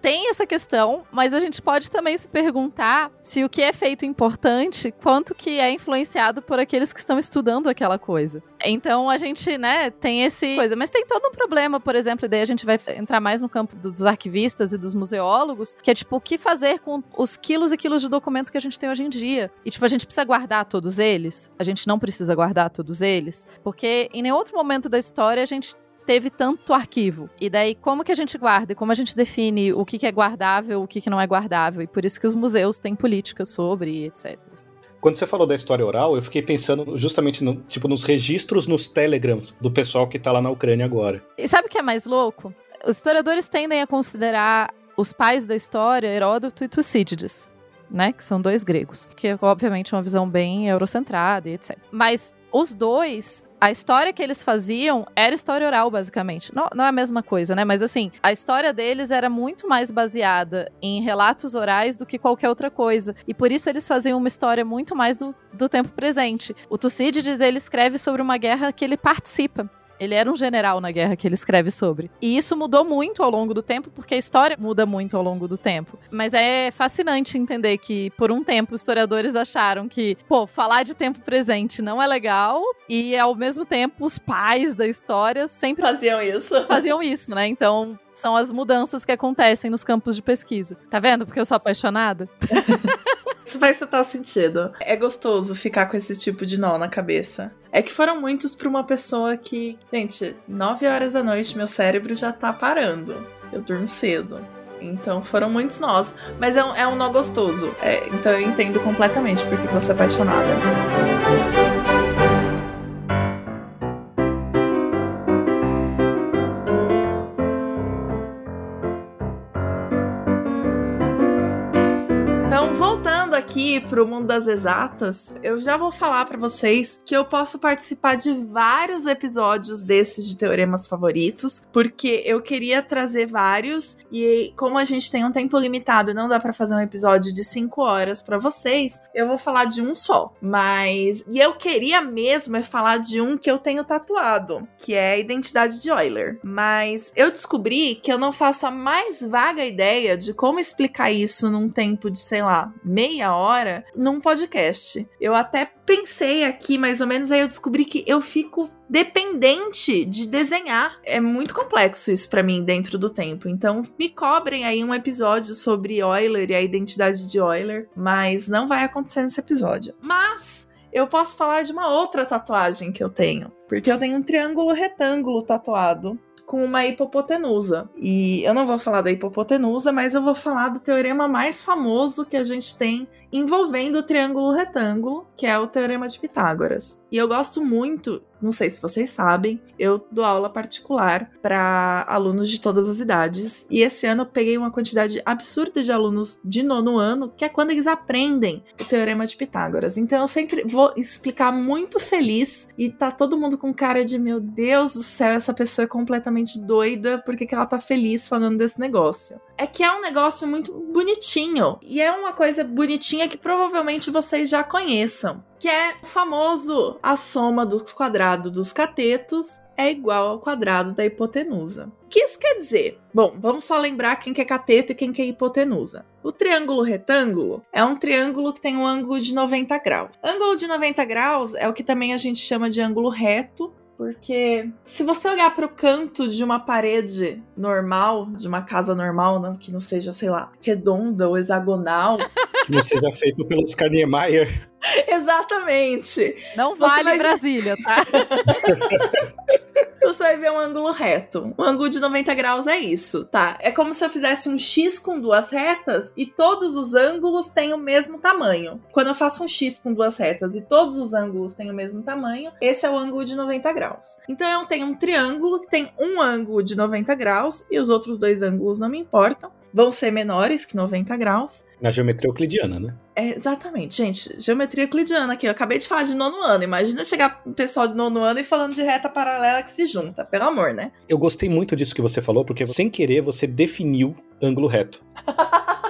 C: Tem essa questão, mas a gente pode também se perguntar se o que é feito importante, quanto que é influenciado por aqueles que estão estudando aquela coisa. Então a gente, né, tem esse coisa, mas tem todo um problema, por exemplo, e daí a gente vai entrar mais no campo dos arquivistas e dos museólogos, que é tipo o que fazer com os quilos e quilos de documento que a gente tem hoje em dia. E tipo, a gente precisa guardar todos eles? A gente não precisa guardar todos eles? Porque em nenhum outro momento da história a gente teve tanto arquivo. E daí, como que a gente guarda? E como a gente define o que, que é guardável, o que, que não é guardável? E por isso que os museus têm políticas sobre, etc.
D: Quando você falou da história oral, eu fiquei pensando justamente no, tipo, nos registros nos telegrams do pessoal que tá lá na Ucrânia agora.
C: E sabe o que é mais louco? Os historiadores tendem a considerar os pais da história Heródoto e Tucídides, né? Que são dois gregos. Que é, obviamente, uma visão bem eurocentrada e etc. Mas os dois, a história que eles faziam era história oral, basicamente. Não, não é a mesma coisa, né? Mas assim, a história deles era muito mais baseada em relatos orais do que qualquer outra coisa. E por isso eles faziam uma história muito mais do, do tempo presente. O Tucídides, ele escreve sobre uma guerra que ele participa. Ele era um general na guerra que ele escreve sobre. E isso mudou muito ao longo do tempo, porque a história muda muito ao longo do tempo. Mas é fascinante entender que, por um tempo, historiadores acharam que, pô, falar de tempo presente não é legal, e ao mesmo tempo, os pais da história sempre
B: Faziam isso.
C: faziam isso, né? Então. São as mudanças que acontecem nos campos de pesquisa. Tá vendo? Porque eu sou apaixonada.
B: Isso faz total sentido. É gostoso ficar com esse tipo de nó na cabeça. É que foram muitos pra uma pessoa que, gente, 9 horas da noite meu cérebro já tá parando. Eu durmo cedo. Então foram muitos nós. Mas é um, é um nó gostoso. É, então eu entendo completamente porque você é apaixonada. Aqui pro mundo das exatas, eu já vou falar pra vocês que eu posso participar de vários episódios desses de teoremas favoritos, porque eu queria trazer vários e como a gente tem um tempo limitado e não dá pra fazer um episódio de 5 horas pra vocês, eu vou falar de um só. Mas e eu queria mesmo é falar de um que eu tenho tatuado, que é a identidade de Euler. Mas eu descobri que eu não faço a mais vaga ideia de como explicar isso num tempo de, sei lá, meia hora num podcast. Eu até pensei aqui mais ou menos, aí eu descobri que eu fico dependente de desenhar. É muito complexo isso pra mim dentro do tempo. Então, me cobrem aí um episódio sobre Euler e a identidade de Euler, mas não vai acontecer nesse episódio. Mas eu posso falar de uma outra tatuagem que eu tenho, porque eu tenho um triângulo retângulo tatuado com uma hipopotenusa. E eu não vou falar da hipopotenusa, mas eu vou falar do teorema mais famoso que a gente tem envolvendo o triângulo retângulo, que é o teorema de Pitágoras. E eu gosto muito, não sei se vocês sabem, eu dou aula particular para alunos de todas as idades. E esse ano eu peguei uma quantidade absurda de alunos de nono ano, que é quando eles aprendem o teorema de Pitágoras. Então eu sempre vou explicar muito feliz e tá todo mundo com cara de meu Deus do céu, essa pessoa é completamente doida, por que, que ela tá feliz falando desse negócio? É que é um negócio muito bonitinho. E é uma coisa bonitinha que provavelmente vocês já conheçam que é o famoso a soma dos quadrados dos catetos é igual ao quadrado da hipotenusa. O que isso quer dizer? Bom, vamos só lembrar quem que é cateto e quem que é hipotenusa. O triângulo retângulo é um triângulo que tem um ângulo de 90 graus. Ângulo de 90 graus é o que também a gente chama de ângulo reto, porque se você olhar para o canto de uma parede normal, de uma casa normal, não, que não seja, sei lá, redonda ou hexagonal.
D: Que não seja feito pelos Niemeyer.
B: Exatamente.
C: Não vale vai... Brasília, tá?
B: você vai ver um ângulo reto. Um ângulo de 90 graus é isso, tá? É como se eu fizesse um X com duas retas e todos os ângulos têm o mesmo tamanho. Quando eu faço um X com duas retas e todos os ângulos têm o mesmo tamanho, esse é o ângulo de 90 graus. Então eu tenho um triângulo que tem um ângulo de 90 graus e os outros dois ângulos não me importam vão ser menores que 90 graus.
D: Na geometria euclidiana, né?
B: É, exatamente, gente. Geometria euclidiana aqui. Eu acabei de falar de nono ano. Imagina chegar um pessoal de nono ano e falando de reta paralela que se junta. Pelo amor, né?
D: Eu gostei muito disso que você falou, porque sem querer você definiu ângulo reto.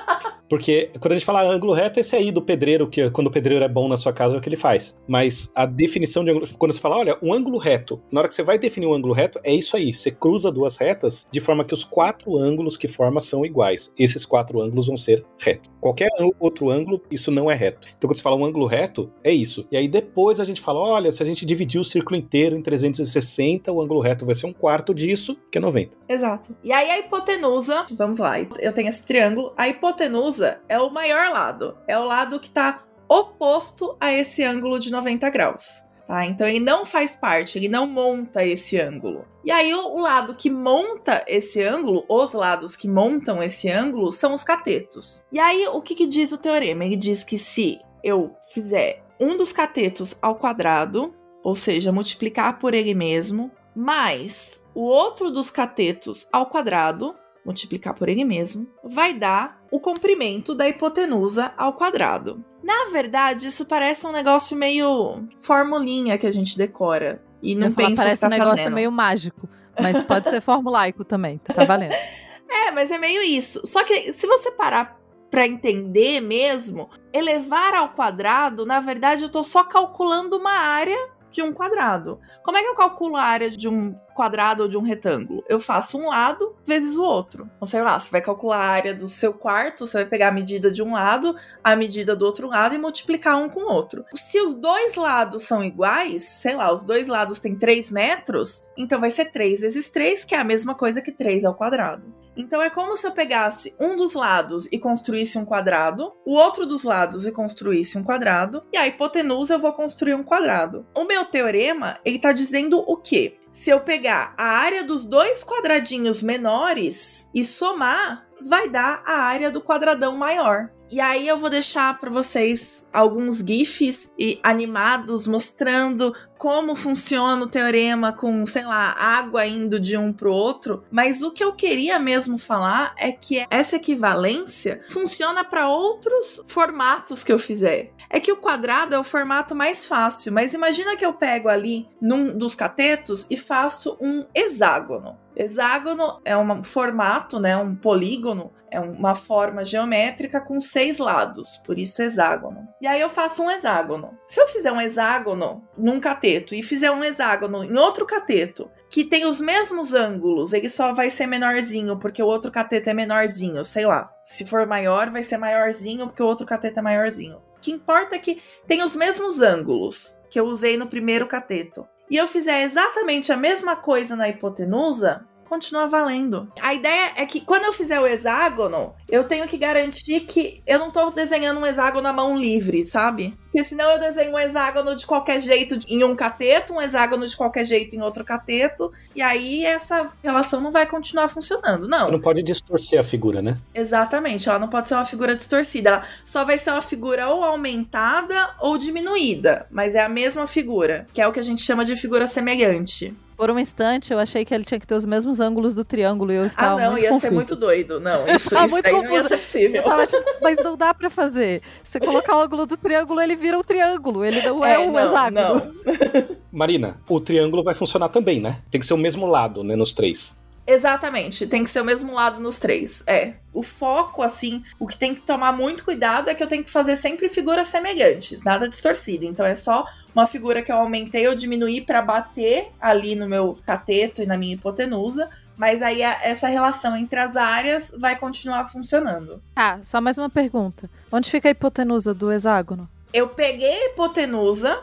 D: Porque quando a gente fala ângulo reto, esse aí do pedreiro, que quando o pedreiro é bom na sua casa, é o que ele faz. Mas a definição de ângulo. Quando você fala, olha, um ângulo reto, na hora que você vai definir um ângulo reto, é isso aí. Você cruza duas retas de forma que os quatro ângulos que forma são iguais. Esses quatro ângulos vão ser retos. Qualquer outro ângulo, isso não é reto. Então, quando você fala um ângulo reto, é isso. E aí depois a gente fala, olha, se a gente dividir o círculo inteiro em 360, o ângulo reto vai ser um quarto disso, que é 90.
B: Exato. E aí a hipotenusa, vamos lá, eu tenho esse triângulo, a hipotenusa é o maior lado. É o lado que está oposto a esse ângulo de 90 graus. Tá? Então ele não faz parte, ele não monta esse ângulo. E aí o, lado que monta esse ângulo, os lados que montam esse ângulo, são os catetos. E aí o que, que diz o teorema? Ele diz que se eu fizer um dos catetos ao quadrado, ou seja, multiplicar por ele mesmo, mais o outro dos catetos ao quadrado, multiplicar por ele mesmo, vai dar o comprimento da hipotenusa ao quadrado. Na verdade, isso parece um negócio meio formulinha que a gente decora e não pensa
C: falar, parece
B: tá
C: um negócio
B: fazendo.
C: meio mágico, mas pode ser formulaico também, tá valendo.
B: é, mas é meio isso. Só que se você parar para entender mesmo, elevar ao quadrado, na verdade eu tô só calculando uma área de um quadrado. Como é que eu calculo a área de um quadrado ou de um retângulo? Eu faço um lado vezes o outro. Então, sei lá, você vai calcular a área do seu quarto, você vai pegar a medida de um lado, a medida do outro lado e multiplicar um com o outro. Se os dois lados são iguais, sei lá, os dois lados têm 3 metros, então vai ser 3 vezes 3, que é a mesma coisa que 3 ao quadrado. Então é como se eu pegasse um dos lados e construísse um quadrado, o outro dos lados e construísse um quadrado, e a hipotenusa eu vou construir um quadrado. O meu teorema, ele tá dizendo o quê? Se eu pegar a área dos dois quadradinhos menores e somar, vai dar a área do quadradão maior. E aí eu vou deixar para vocês alguns gifs e animados mostrando como funciona o teorema com, sei lá, água indo de um pro outro, mas o que eu queria mesmo falar é que essa equivalência funciona para outros formatos que eu fizer. É que o quadrado é o formato mais fácil, mas imagina que eu pego ali num dos catetos e faço um hexágono. Hexágono é um formato, né, um polígono é uma forma geométrica com seis lados, por isso hexágono. E aí eu faço um hexágono. Se eu fizer um hexágono num cateto e fizer um hexágono em outro cateto, que tem os mesmos ângulos, ele só vai ser menorzinho porque o outro cateto é menorzinho, sei lá. Se for maior, vai ser maiorzinho porque o outro cateto é maiorzinho. O que importa é que tem os mesmos ângulos que eu usei no primeiro cateto. E eu fizer exatamente a mesma coisa na hipotenusa, continua valendo. A ideia é que quando eu fizer o hexágono, eu tenho que garantir que eu não tô desenhando um hexágono na mão livre, sabe? Porque senão eu desenho um hexágono de qualquer jeito em um cateto, um hexágono de qualquer jeito em outro cateto, e aí essa relação não vai continuar funcionando, não.
D: Você não pode distorcer a figura, né?
B: Exatamente, ela não pode ser uma figura distorcida, ela só vai ser uma figura ou aumentada ou diminuída, mas é a mesma figura, que é o que a gente chama de figura semelhante.
C: Por um instante, eu achei que ele tinha que ter os mesmos ângulos do triângulo e eu estava
B: ah, não,
C: muito
B: ia
C: confusa.
B: ser muito doido. Não, isso, isso muito confusa. não ia ser possível.
C: Eu tava tipo, mas não dá pra fazer. Você colocar o ângulo do triângulo, ele vira um triângulo. Ele não é, é um não, hexágono. Não.
D: Marina, o triângulo vai funcionar também, né? Tem que ser o mesmo lado, né, nos três.
B: Exatamente, tem que ser o mesmo lado nos três. É. O foco, assim, o que tem que tomar muito cuidado é que eu tenho que fazer sempre figuras semelhantes, nada distorcido. Então é só uma figura que eu aumentei ou diminuí para bater ali no meu cateto e na minha hipotenusa. Mas aí a- essa relação entre as áreas vai continuar funcionando.
C: Tá, só mais uma pergunta. Onde fica a hipotenusa do hexágono?
B: Eu peguei a hipotenusa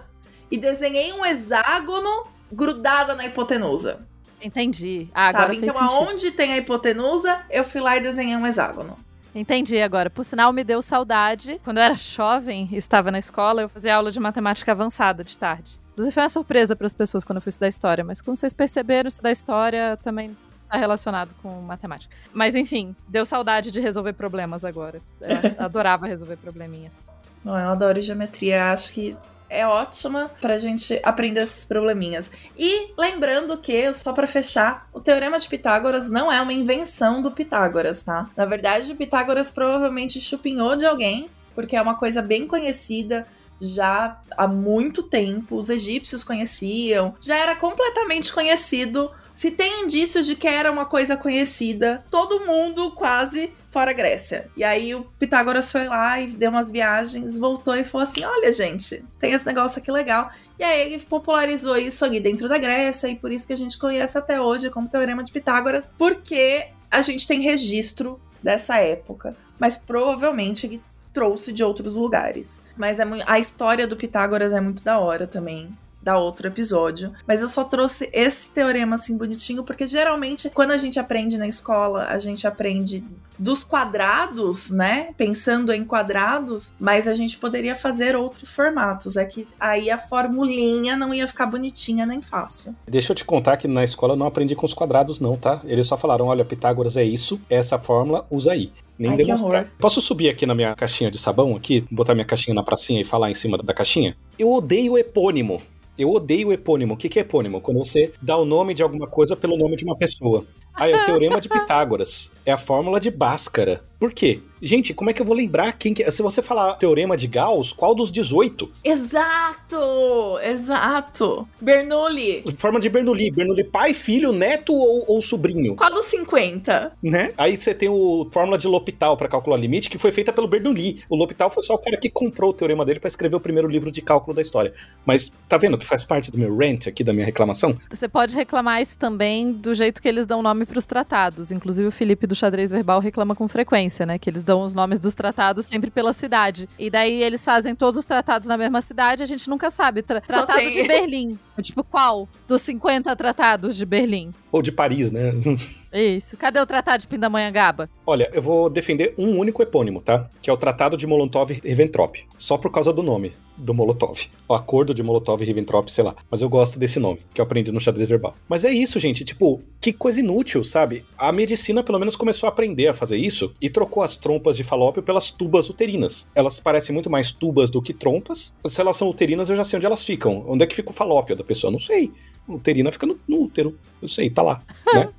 B: e desenhei um hexágono grudada na hipotenusa.
C: Entendi. Ah, agora
B: sabe? Então,
C: sentido.
B: aonde tem a hipotenusa, eu fui lá e desenhei um hexágono.
C: Entendi agora. Por sinal, me deu saudade. Quando eu era jovem e estava na escola, eu fazia aula de matemática avançada de tarde. Inclusive, foi uma surpresa para as pessoas quando eu fui estudar história, mas como vocês perceberam, estudar história também está relacionado com matemática. Mas enfim, deu saudade de resolver problemas agora. Eu adorava resolver probleminhas.
B: Não, eu adoro geometria, acho que é ótima pra gente aprender esses probleminhas. E lembrando que, só pra fechar, o teorema de Pitágoras não é uma invenção do Pitágoras, tá? Na verdade, o Pitágoras provavelmente chupinhou de alguém, porque é uma coisa bem conhecida já há muito tempo. Os egípcios conheciam, já era completamente conhecido. Se tem indícios de que era uma coisa conhecida, todo mundo quase fora Grécia. E aí o Pitágoras foi lá e deu umas viagens, voltou e falou assim: olha, gente, tem esse negócio aqui legal. E aí ele popularizou isso ali dentro da Grécia, e por isso que a gente conhece até hoje como Teorema de Pitágoras, porque a gente tem registro dessa época. Mas provavelmente ele trouxe de outros lugares. Mas é a história do Pitágoras é muito da hora também. Da outro episódio. Mas eu só trouxe esse teorema assim bonitinho, porque geralmente quando a gente aprende na escola, a gente aprende dos quadrados, né? Pensando em quadrados, mas a gente poderia fazer outros formatos. É que aí a formulinha não ia ficar bonitinha nem fácil.
D: Deixa eu te contar que na escola eu não aprendi com os quadrados, não, tá? Eles só falaram: olha, Pitágoras é isso, essa fórmula, usa aí. Nem
B: Ai, que
D: demonstrar. Posso subir aqui na minha caixinha de sabão, aqui, botar minha caixinha na pracinha e falar em cima da caixinha? Eu odeio epônimo. Eu odeio epônimo. O que que é epônimo? Quando você dá o nome de alguma coisa pelo nome de uma pessoa. Ah, é o Teorema de Pitágoras. É a fórmula de Bhaskara. Por quê? Gente, como é que eu vou lembrar quem que... Se você falar Teorema de Gauss, qual dos 18?
B: Exato! Exato! Bernoulli!
D: Forma de Bernoulli. Bernoulli pai, filho, neto ou, ou sobrinho,
B: Qual dos 50?
D: né? Aí você tem o fórmula de L'Hopital para calcular limite, que foi feita pelo Bernoulli. O L'Hopital foi só o cara que comprou o teorema dele para escrever o primeiro livro de cálculo da história. Mas tá vendo que faz parte do meu rant aqui, da minha reclamação?
C: Você pode reclamar isso também do jeito que eles dão nome para os tratados. Inclusive, o Felipe do Xadrez Verbal reclama com frequência, né? Que eles dão os nomes dos tratados sempre pela cidade. E daí eles fazem todos os tratados na mesma cidade, a gente nunca sabe. Tra- tratado
B: tem-
C: de Berlim. Tipo, qual dos 50 tratados de Berlim?
D: Ou de Paris, né?
C: Isso. Cadê o tratado de Pindamonhangaba?
D: Olha, eu vou defender um único epônimo, tá? Que é o Tratado de Molotov-Ribbentrop. Só por causa do nome do Molotov. O acordo de Molotov-Ribbentrop, sei lá. Mas eu gosto desse nome, que eu aprendi no xadrez verbal. Mas é isso, gente. Tipo, que coisa inútil, sabe? A medicina, pelo menos, começou a aprender a fazer isso e trocou as trompas de falópio pelas tubas uterinas. Elas parecem muito mais tubas do que trompas. Se elas são uterinas, eu já sei onde elas ficam. Onde é que fica o falópio da pessoa? Não sei. Uterina fica no, no útero. Eu sei, tá lá, né?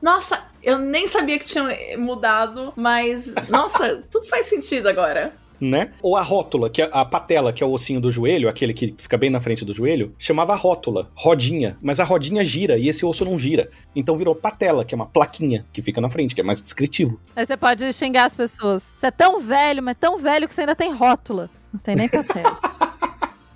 B: Nossa, eu nem sabia que tinha mudado, mas. Nossa, tudo faz sentido agora.
D: né? Ou a rótula, que é a patela, que é o ossinho do joelho, aquele que fica bem na frente do joelho, chamava rótula, rodinha, mas a rodinha gira e esse osso não gira. Então virou patela, que é uma plaquinha que fica na frente, que é mais descritivo.
C: Aí você pode xingar as pessoas. Você é tão velho, mas tão velho que você ainda tem rótula. Não tem nem papel.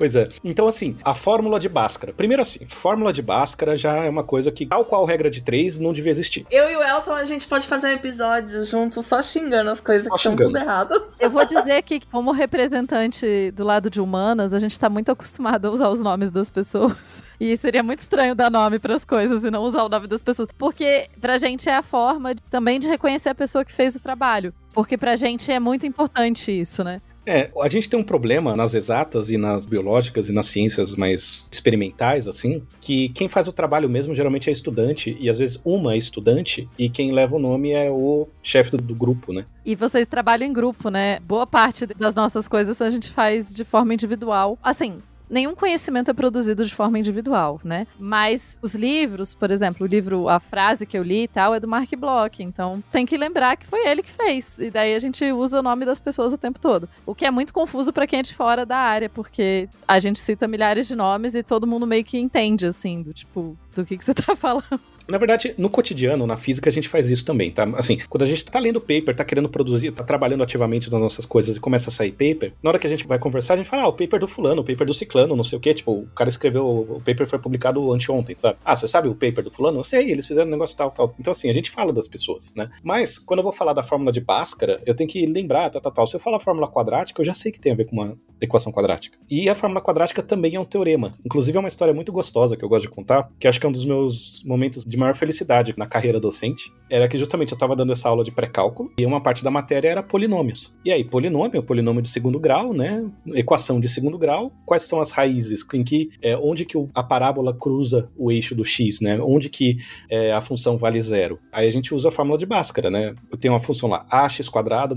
D: Pois é. Então, assim, a fórmula de Bhaskara. Primeiro, assim, fórmula de Bhaskara já é uma coisa que, tal qual regra de três, não devia existir.
B: Eu e o Elton, a gente pode fazer um episódio juntos só xingando as coisas
D: Só
B: que estão
D: xingando.
B: tudo errado.
C: Eu vou dizer que, como representante do lado de humanas, a gente tá muito acostumado a usar os nomes das pessoas. E seria muito estranho dar nome pras coisas e não usar o nome das pessoas. Porque pra gente é a forma de- também de reconhecer a pessoa que fez o trabalho. Porque pra gente é muito importante isso, né?
D: É, a gente tem um problema nas exatas e nas biológicas e nas ciências mais experimentais, assim, que quem faz o trabalho mesmo geralmente é estudante, e às vezes uma é estudante, e quem leva o nome é o chefe do, do grupo, né?
C: E vocês trabalham em grupo, né? Boa parte das nossas coisas a gente faz de forma individual. Assim, nenhum conhecimento é produzido de forma individual, né? Mas os livros, por exemplo, o livro A Frase que eu li e tal é do Mark Bloch, então tem que lembrar que foi ele que fez. E daí a gente usa o nome das pessoas o tempo todo. O que é muito confuso pra quem é de fora da área, porque a gente cita milhares de nomes e todo mundo meio que entende, assim, do tipo, do que, que você tá falando.
D: Na verdade, no cotidiano, na física, a gente faz isso também, tá? Assim, quando a gente tá lendo paper, tá querendo produzir, tá trabalhando ativamente nas nossas coisas e começa a sair paper, na hora que a gente vai conversar, a gente fala, ah, o paper do fulano, o paper do ciclano, não sei o quê. Tipo, o cara escreveu, o paper foi publicado anteontem, sabe? Ah, você sabe o paper do fulano? Eu sei, eles fizeram um negócio tal, tal. Então, assim, a gente fala das pessoas, né? Mas, quando eu vou falar da fórmula de Bhaskara, eu tenho que lembrar, tal, tal, tal. Se eu falar fórmula quadrática, eu já sei que tem a ver com uma equação quadrática. E a fórmula quadrática também é um teorema. Inclusive, é uma história muito gostosa que eu gosto de contar, que acho que é um dos meus momentos de maior felicidade na carreira docente, era que justamente eu estava dando essa aula de pré-cálculo e uma parte da matéria era polinômios. E aí, polinômio, polinômio de segundo grau, né? Equação de segundo grau, quais são as raízes, em que, é, onde que a parábola cruza o eixo do x, né? Onde que é, a função vale zero. Aí a gente usa a fórmula de Bhaskara, né? Eu tenho uma função lá, ax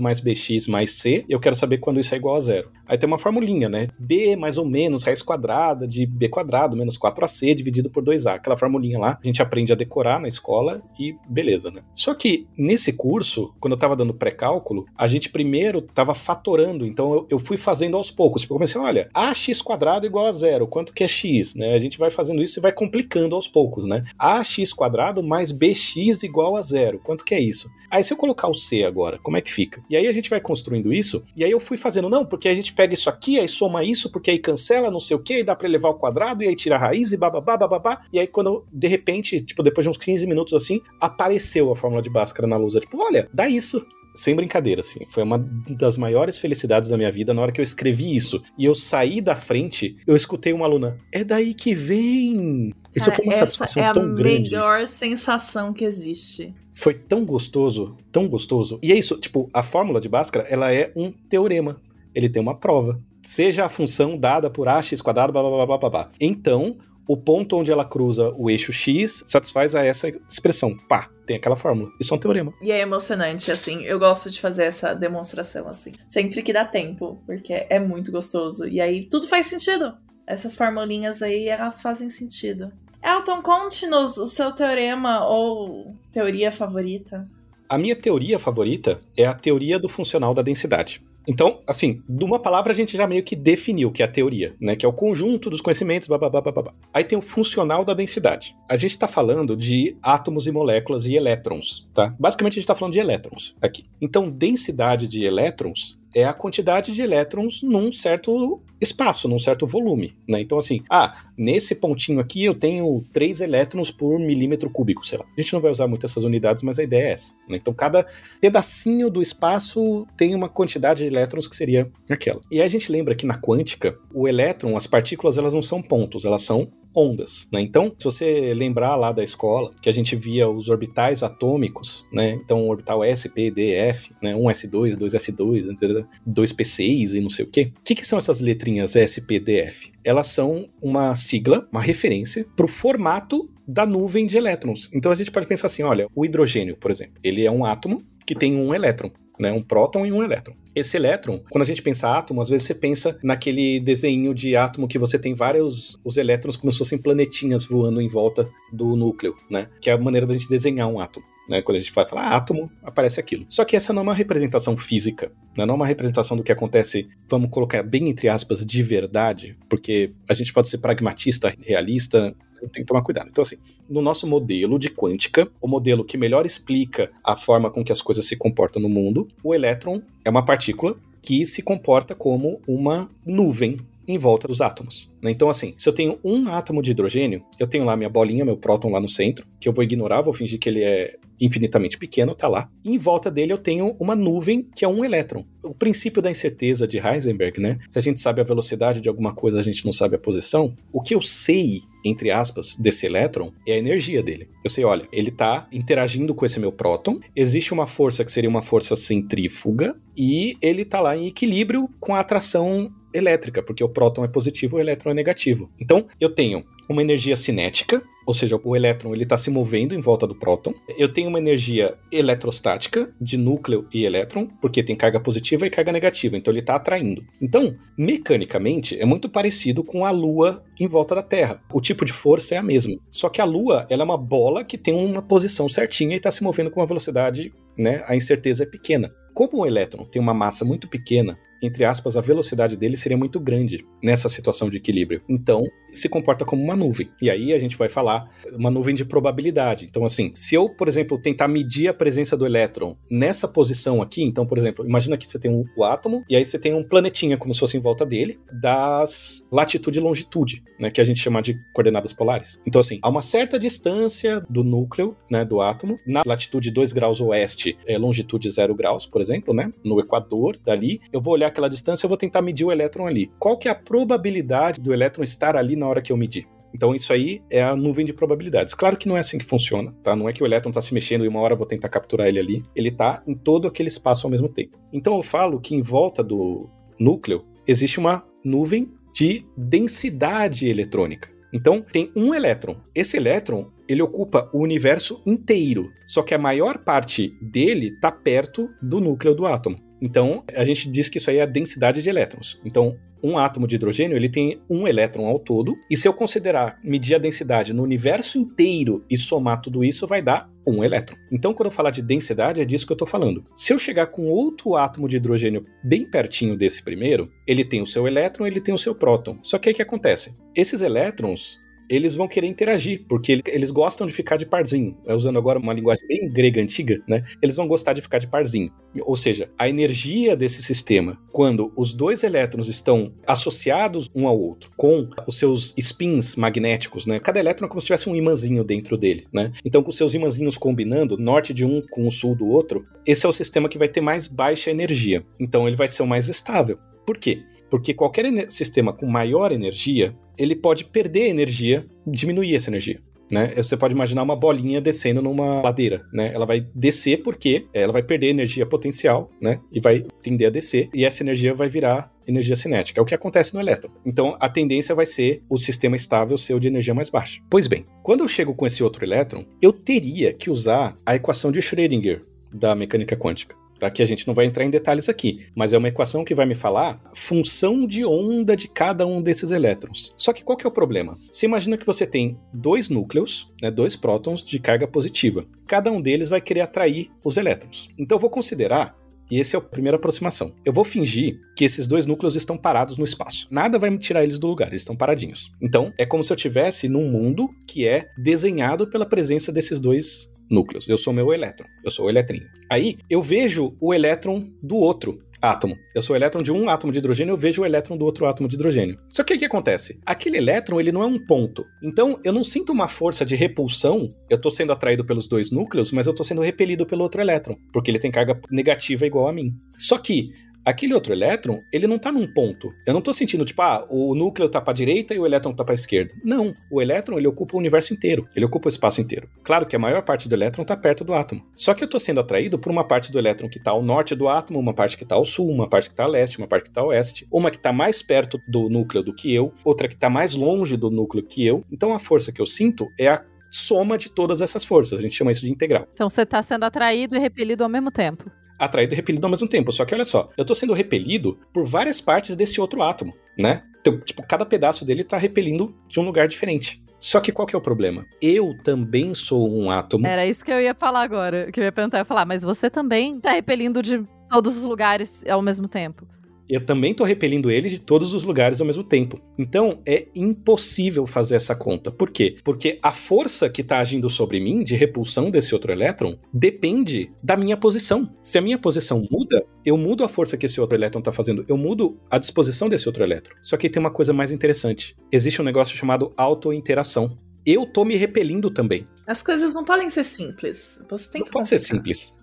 D: mais bx mais c, e eu quero saber quando isso é igual a zero. Aí tem uma formulinha, né? b mais ou menos raiz quadrada de b quadrado menos 4ac dividido por 2a. Aquela formulinha lá, a gente aprende a decorar na escola e beleza, né? Só que nesse curso, quando eu tava dando pré-cálculo, a gente primeiro tava fatorando, então eu, eu fui fazendo aos poucos. Tipo, eu comecei, olha, ax quadrado igual a zero, quanto que é x, né? A gente vai fazendo isso e vai complicando aos poucos, né? ax quadrado mais bx igual a zero, quanto que é isso? Aí se eu colocar o c agora, como é que fica? E aí a gente vai construindo isso, e aí eu fui fazendo, não, porque a gente pega isso aqui, aí soma isso, porque aí cancela não sei o que, e dá pra elevar ao quadrado, e aí tira a raiz, e bababá, bababá, e aí quando, de repente, tipo, depois de uns 15 minutos assim, apareceu a fórmula de Bhaskara na luz. Eu, tipo, olha, dá isso. Sem brincadeira, assim. Foi uma das maiores felicidades da minha vida na hora que eu escrevi isso. E eu saí da frente, eu escutei uma aluna. É daí que vem. Isso
B: Cara,
D: foi uma satisfação
B: é a
D: tão grande.
B: melhor sensação que existe.
D: Foi tão gostoso, tão gostoso. E é isso, tipo, a fórmula de Bhaskara, ela é um teorema. Ele tem uma prova. Seja a função dada por ax quadrado, blá blá blá blá blá blá. Então, o ponto onde ela cruza o eixo x satisfaz a essa expressão. Pá, tem aquela fórmula. Isso é um teorema.
B: E é emocionante, assim. Eu gosto de fazer essa demonstração, assim. Sempre que dá tempo, porque é muito gostoso. E aí tudo faz sentido. Essas formulinhas aí, elas fazem sentido. Elton, conte-nos o seu teorema ou teoria favorita.
D: A minha teoria favorita é a teoria do funcional da densidade. Então, assim, de uma palavra a gente já meio que definiu que é a teoria, né? Que é o conjunto dos conhecimentos, babá, babá. Aí tem o funcional da densidade. A gente está falando de átomos e moléculas e elétrons, tá? Basicamente a gente está falando de elétrons aqui. Então, densidade de elétrons é a quantidade de elétrons num certo espaço, num certo volume, né? Então, assim, ah, nesse pontinho aqui eu tenho 3 elétrons por milímetro cúbico, sei lá. A gente não vai usar muito essas unidades, mas a ideia é essa. Né? Então, cada pedacinho do espaço tem uma quantidade de elétrons que seria aquela. E a gente lembra que na quântica, o elétron, as partículas, elas não são pontos, elas são ondas, né? Então, se você lembrar lá da escola, que a gente via os orbitais atômicos, né? Então, orbital S, P, D, F, né? 1S2, 2S2, 2P6 e não sei o quê. O que, que são essas letrinhas S, P, D, F? Elas são uma sigla, uma referência para o formato da nuvem de elétrons. Então, a gente pode pensar assim, olha, o hidrogênio, por exemplo, ele é um átomo que tem um elétron né? Um próton e um elétron. Esse elétron, quando a gente pensa átomo, às vezes você pensa naquele desenho de átomo que você tem vários os elétrons como se fossem planetinhas voando em volta do núcleo, né? Que é a maneira da gente desenhar um átomo. Né, quando a gente vai falar átomo, aparece aquilo. Só que essa não é uma representação física, né, não é uma representação do que acontece, vamos colocar bem entre aspas, de verdade, porque a gente pode ser pragmatista, realista, tem que tomar cuidado. Então, assim, no nosso modelo de quântica, o modelo que melhor explica a forma com que as coisas se comportam no mundo, o elétron é uma partícula que se comporta como uma nuvem em volta dos átomos. né? Então, assim, se eu tenho um átomo de hidrogênio, eu tenho lá minha bolinha, meu próton lá no centro, que eu vou ignorar, vou fingir que ele é infinitamente pequeno, tá lá. E em volta dele eu tenho uma nuvem que é um elétron. O princípio da incerteza de Heisenberg, né? Se a gente sabe a velocidade de alguma coisa, a gente não sabe a posição. O que eu sei entre aspas, desse elétron é a energia dele. Eu sei, olha, ele está interagindo com esse meu próton, existe uma força que seria uma força centrífuga, e ele está lá em equilíbrio com a atração elétrica, porque o próton é positivo e o elétron é negativo. Então, eu tenho uma energia cinética, ou seja, o elétron ele está se movendo em volta do próton. Eu tenho uma energia eletrostática de núcleo e elétron, porque tem carga positiva e carga negativa, então ele está atraindo. Então, mecanicamente, é muito parecido com a Lua em volta da Terra. O tipo de força é a mesma. Só que a Lua ela é uma bola que tem uma posição certinha e está se movendo com uma velocidade, né? A incerteza é pequena. Como o elétron tem uma massa muito pequena entre aspas, a velocidade dele seria muito grande nessa situação de equilíbrio. Então, se comporta como uma nuvem. E aí a gente vai falar uma nuvem de probabilidade. Então, assim, se eu, por exemplo, tentar medir a presença do elétron nessa posição aqui, então, por exemplo, imagina que você tem um, o átomo e aí você tem um planetinha como se fosse em volta dele, das latitude e longitude, né, que a gente chama de coordenadas polares. Então, assim, a uma certa distância do núcleo, né, do átomo, na latitude 2 graus oeste, é, longitude 0 graus, por exemplo, né, no equador dali, eu vou olhar aquela distância, eu vou tentar medir o elétron ali. Qual que é a probabilidade do elétron estar ali na hora que eu medir? Então isso aí é a nuvem de probabilidades. Claro que não é assim que funciona, tá? Não é que o elétron está se mexendo e uma hora eu vou tentar capturar ele ali. Ele está em todo aquele espaço ao mesmo tempo. Então eu falo que em volta do núcleo existe uma nuvem de densidade eletrônica. Então tem um elétron. Esse elétron ele ocupa o universo inteiro, só que a maior parte dele está perto do núcleo do átomo. Então, a gente diz que isso aí é a densidade de elétrons. Então, um átomo de hidrogênio ele tem um elétron ao todo, e se eu considerar medir a densidade no universo inteiro e somar tudo isso, vai dar um elétron. Então, quando eu falar de densidade, é disso que eu estou falando. Se eu chegar com outro átomo de hidrogênio bem pertinho desse primeiro, ele tem o seu elétron, ele tem o seu próton. Só que o que acontece? Esses elétrons eles vão querer interagir, porque eles gostam de ficar de parzinho. É, usando agora uma linguagem bem grega antiga, né? Eles vão gostar de ficar de parzinho. Ou seja, a energia desse sistema, quando os dois elétrons estão associados um ao outro, com os seus spins magnéticos, né? Cada elétron é como se tivesse um imãzinho dentro dele, né? Então, com os seus imãzinhos combinando, norte de um com o sul do outro, esse é o sistema que vai ter mais baixa energia. Então, ele vai ser o mais estável. Por quê? Porque qualquer sistema com maior energia, ele pode perder energia, diminuir essa energia. Né? Você pode imaginar uma bolinha descendo numa ladeira, né? Ela vai descer porque ela vai perder energia potencial, né? E vai tender a descer, e essa energia vai virar energia cinética. É o que acontece no elétron. Então, a tendência vai ser o sistema estável ser o de energia mais baixa. Pois bem, quando eu chego com esse outro elétron, eu teria que usar a equação de Schrödinger da mecânica quântica. Tá? Que a gente não vai entrar em detalhes aqui, mas é uma equação que vai me falar função de onda de cada um desses elétrons. Só que qual que é o problema? Você imagina que você tem dois núcleos, né, dois prótons de carga positiva. Cada um deles vai querer atrair os elétrons. Então eu vou considerar e essa é a primeira aproximação. Eu vou fingir que esses dois núcleos estão parados no espaço. Nada vai me tirar eles do lugar, eles estão paradinhos. Então, é como se eu estivesse num mundo que é desenhado pela presença desses dois núcleos. Eu sou meu elétron, eu sou o eletrinho. Aí eu vejo o elétron do outro átomo. Eu sou o elétron de um átomo de hidrogênio, eu vejo o elétron do outro átomo de hidrogênio. Só que o que acontece? Aquele elétron, ele não é um ponto. Então, eu não sinto uma força de repulsão. Eu estou sendo atraído pelos dois núcleos, mas eu estou sendo repelido pelo outro elétron, porque ele tem carga negativa igual a mim. Só que Aquele outro elétron, ele não tá num ponto. Eu não tô sentindo, tipo, ah, o núcleo tá pra direita e o elétron tá pra esquerda. Não, o elétron, ele ocupa o universo inteiro. Ele ocupa o espaço inteiro. Claro que a maior parte do elétron tá perto do átomo. Só que eu tô sendo atraído por uma parte do elétron que tá ao norte do átomo, uma parte que tá ao sul, uma parte que tá ao leste, uma parte que tá ao oeste, uma que tá mais perto do núcleo do que eu, outra que tá mais longe do núcleo que eu. Então a força que eu sinto é a soma de todas essas forças. A gente chama isso de integral.
C: Então você está sendo atraído e repelido ao mesmo tempo
D: atraído e repelido ao mesmo tempo. Só que olha só, eu tô sendo repelido por várias partes desse outro átomo, né? Então, tipo, cada pedaço dele tá repelindo de um lugar diferente. Só que qual que é o problema? Eu também sou um átomo.
C: Era isso que eu ia falar agora. Que eu ia perguntar, eu ia falar, mas você também tá repelindo de todos os lugares ao mesmo tempo
D: eu também estou repelindo ele de todos os lugares ao mesmo tempo. Então é impossível fazer essa conta. Por quê? Porque a força que está agindo sobre mim de repulsão desse outro elétron depende da minha posição. Se a minha posição muda, eu mudo a força que esse outro elétron está fazendo, eu mudo a disposição desse outro elétron. Só que tem uma coisa mais interessante. Existe um negócio chamado autointeração. Eu tô me repelindo também.
B: As coisas não podem ser simples. Você tem
D: não
B: que
D: pode ser simples.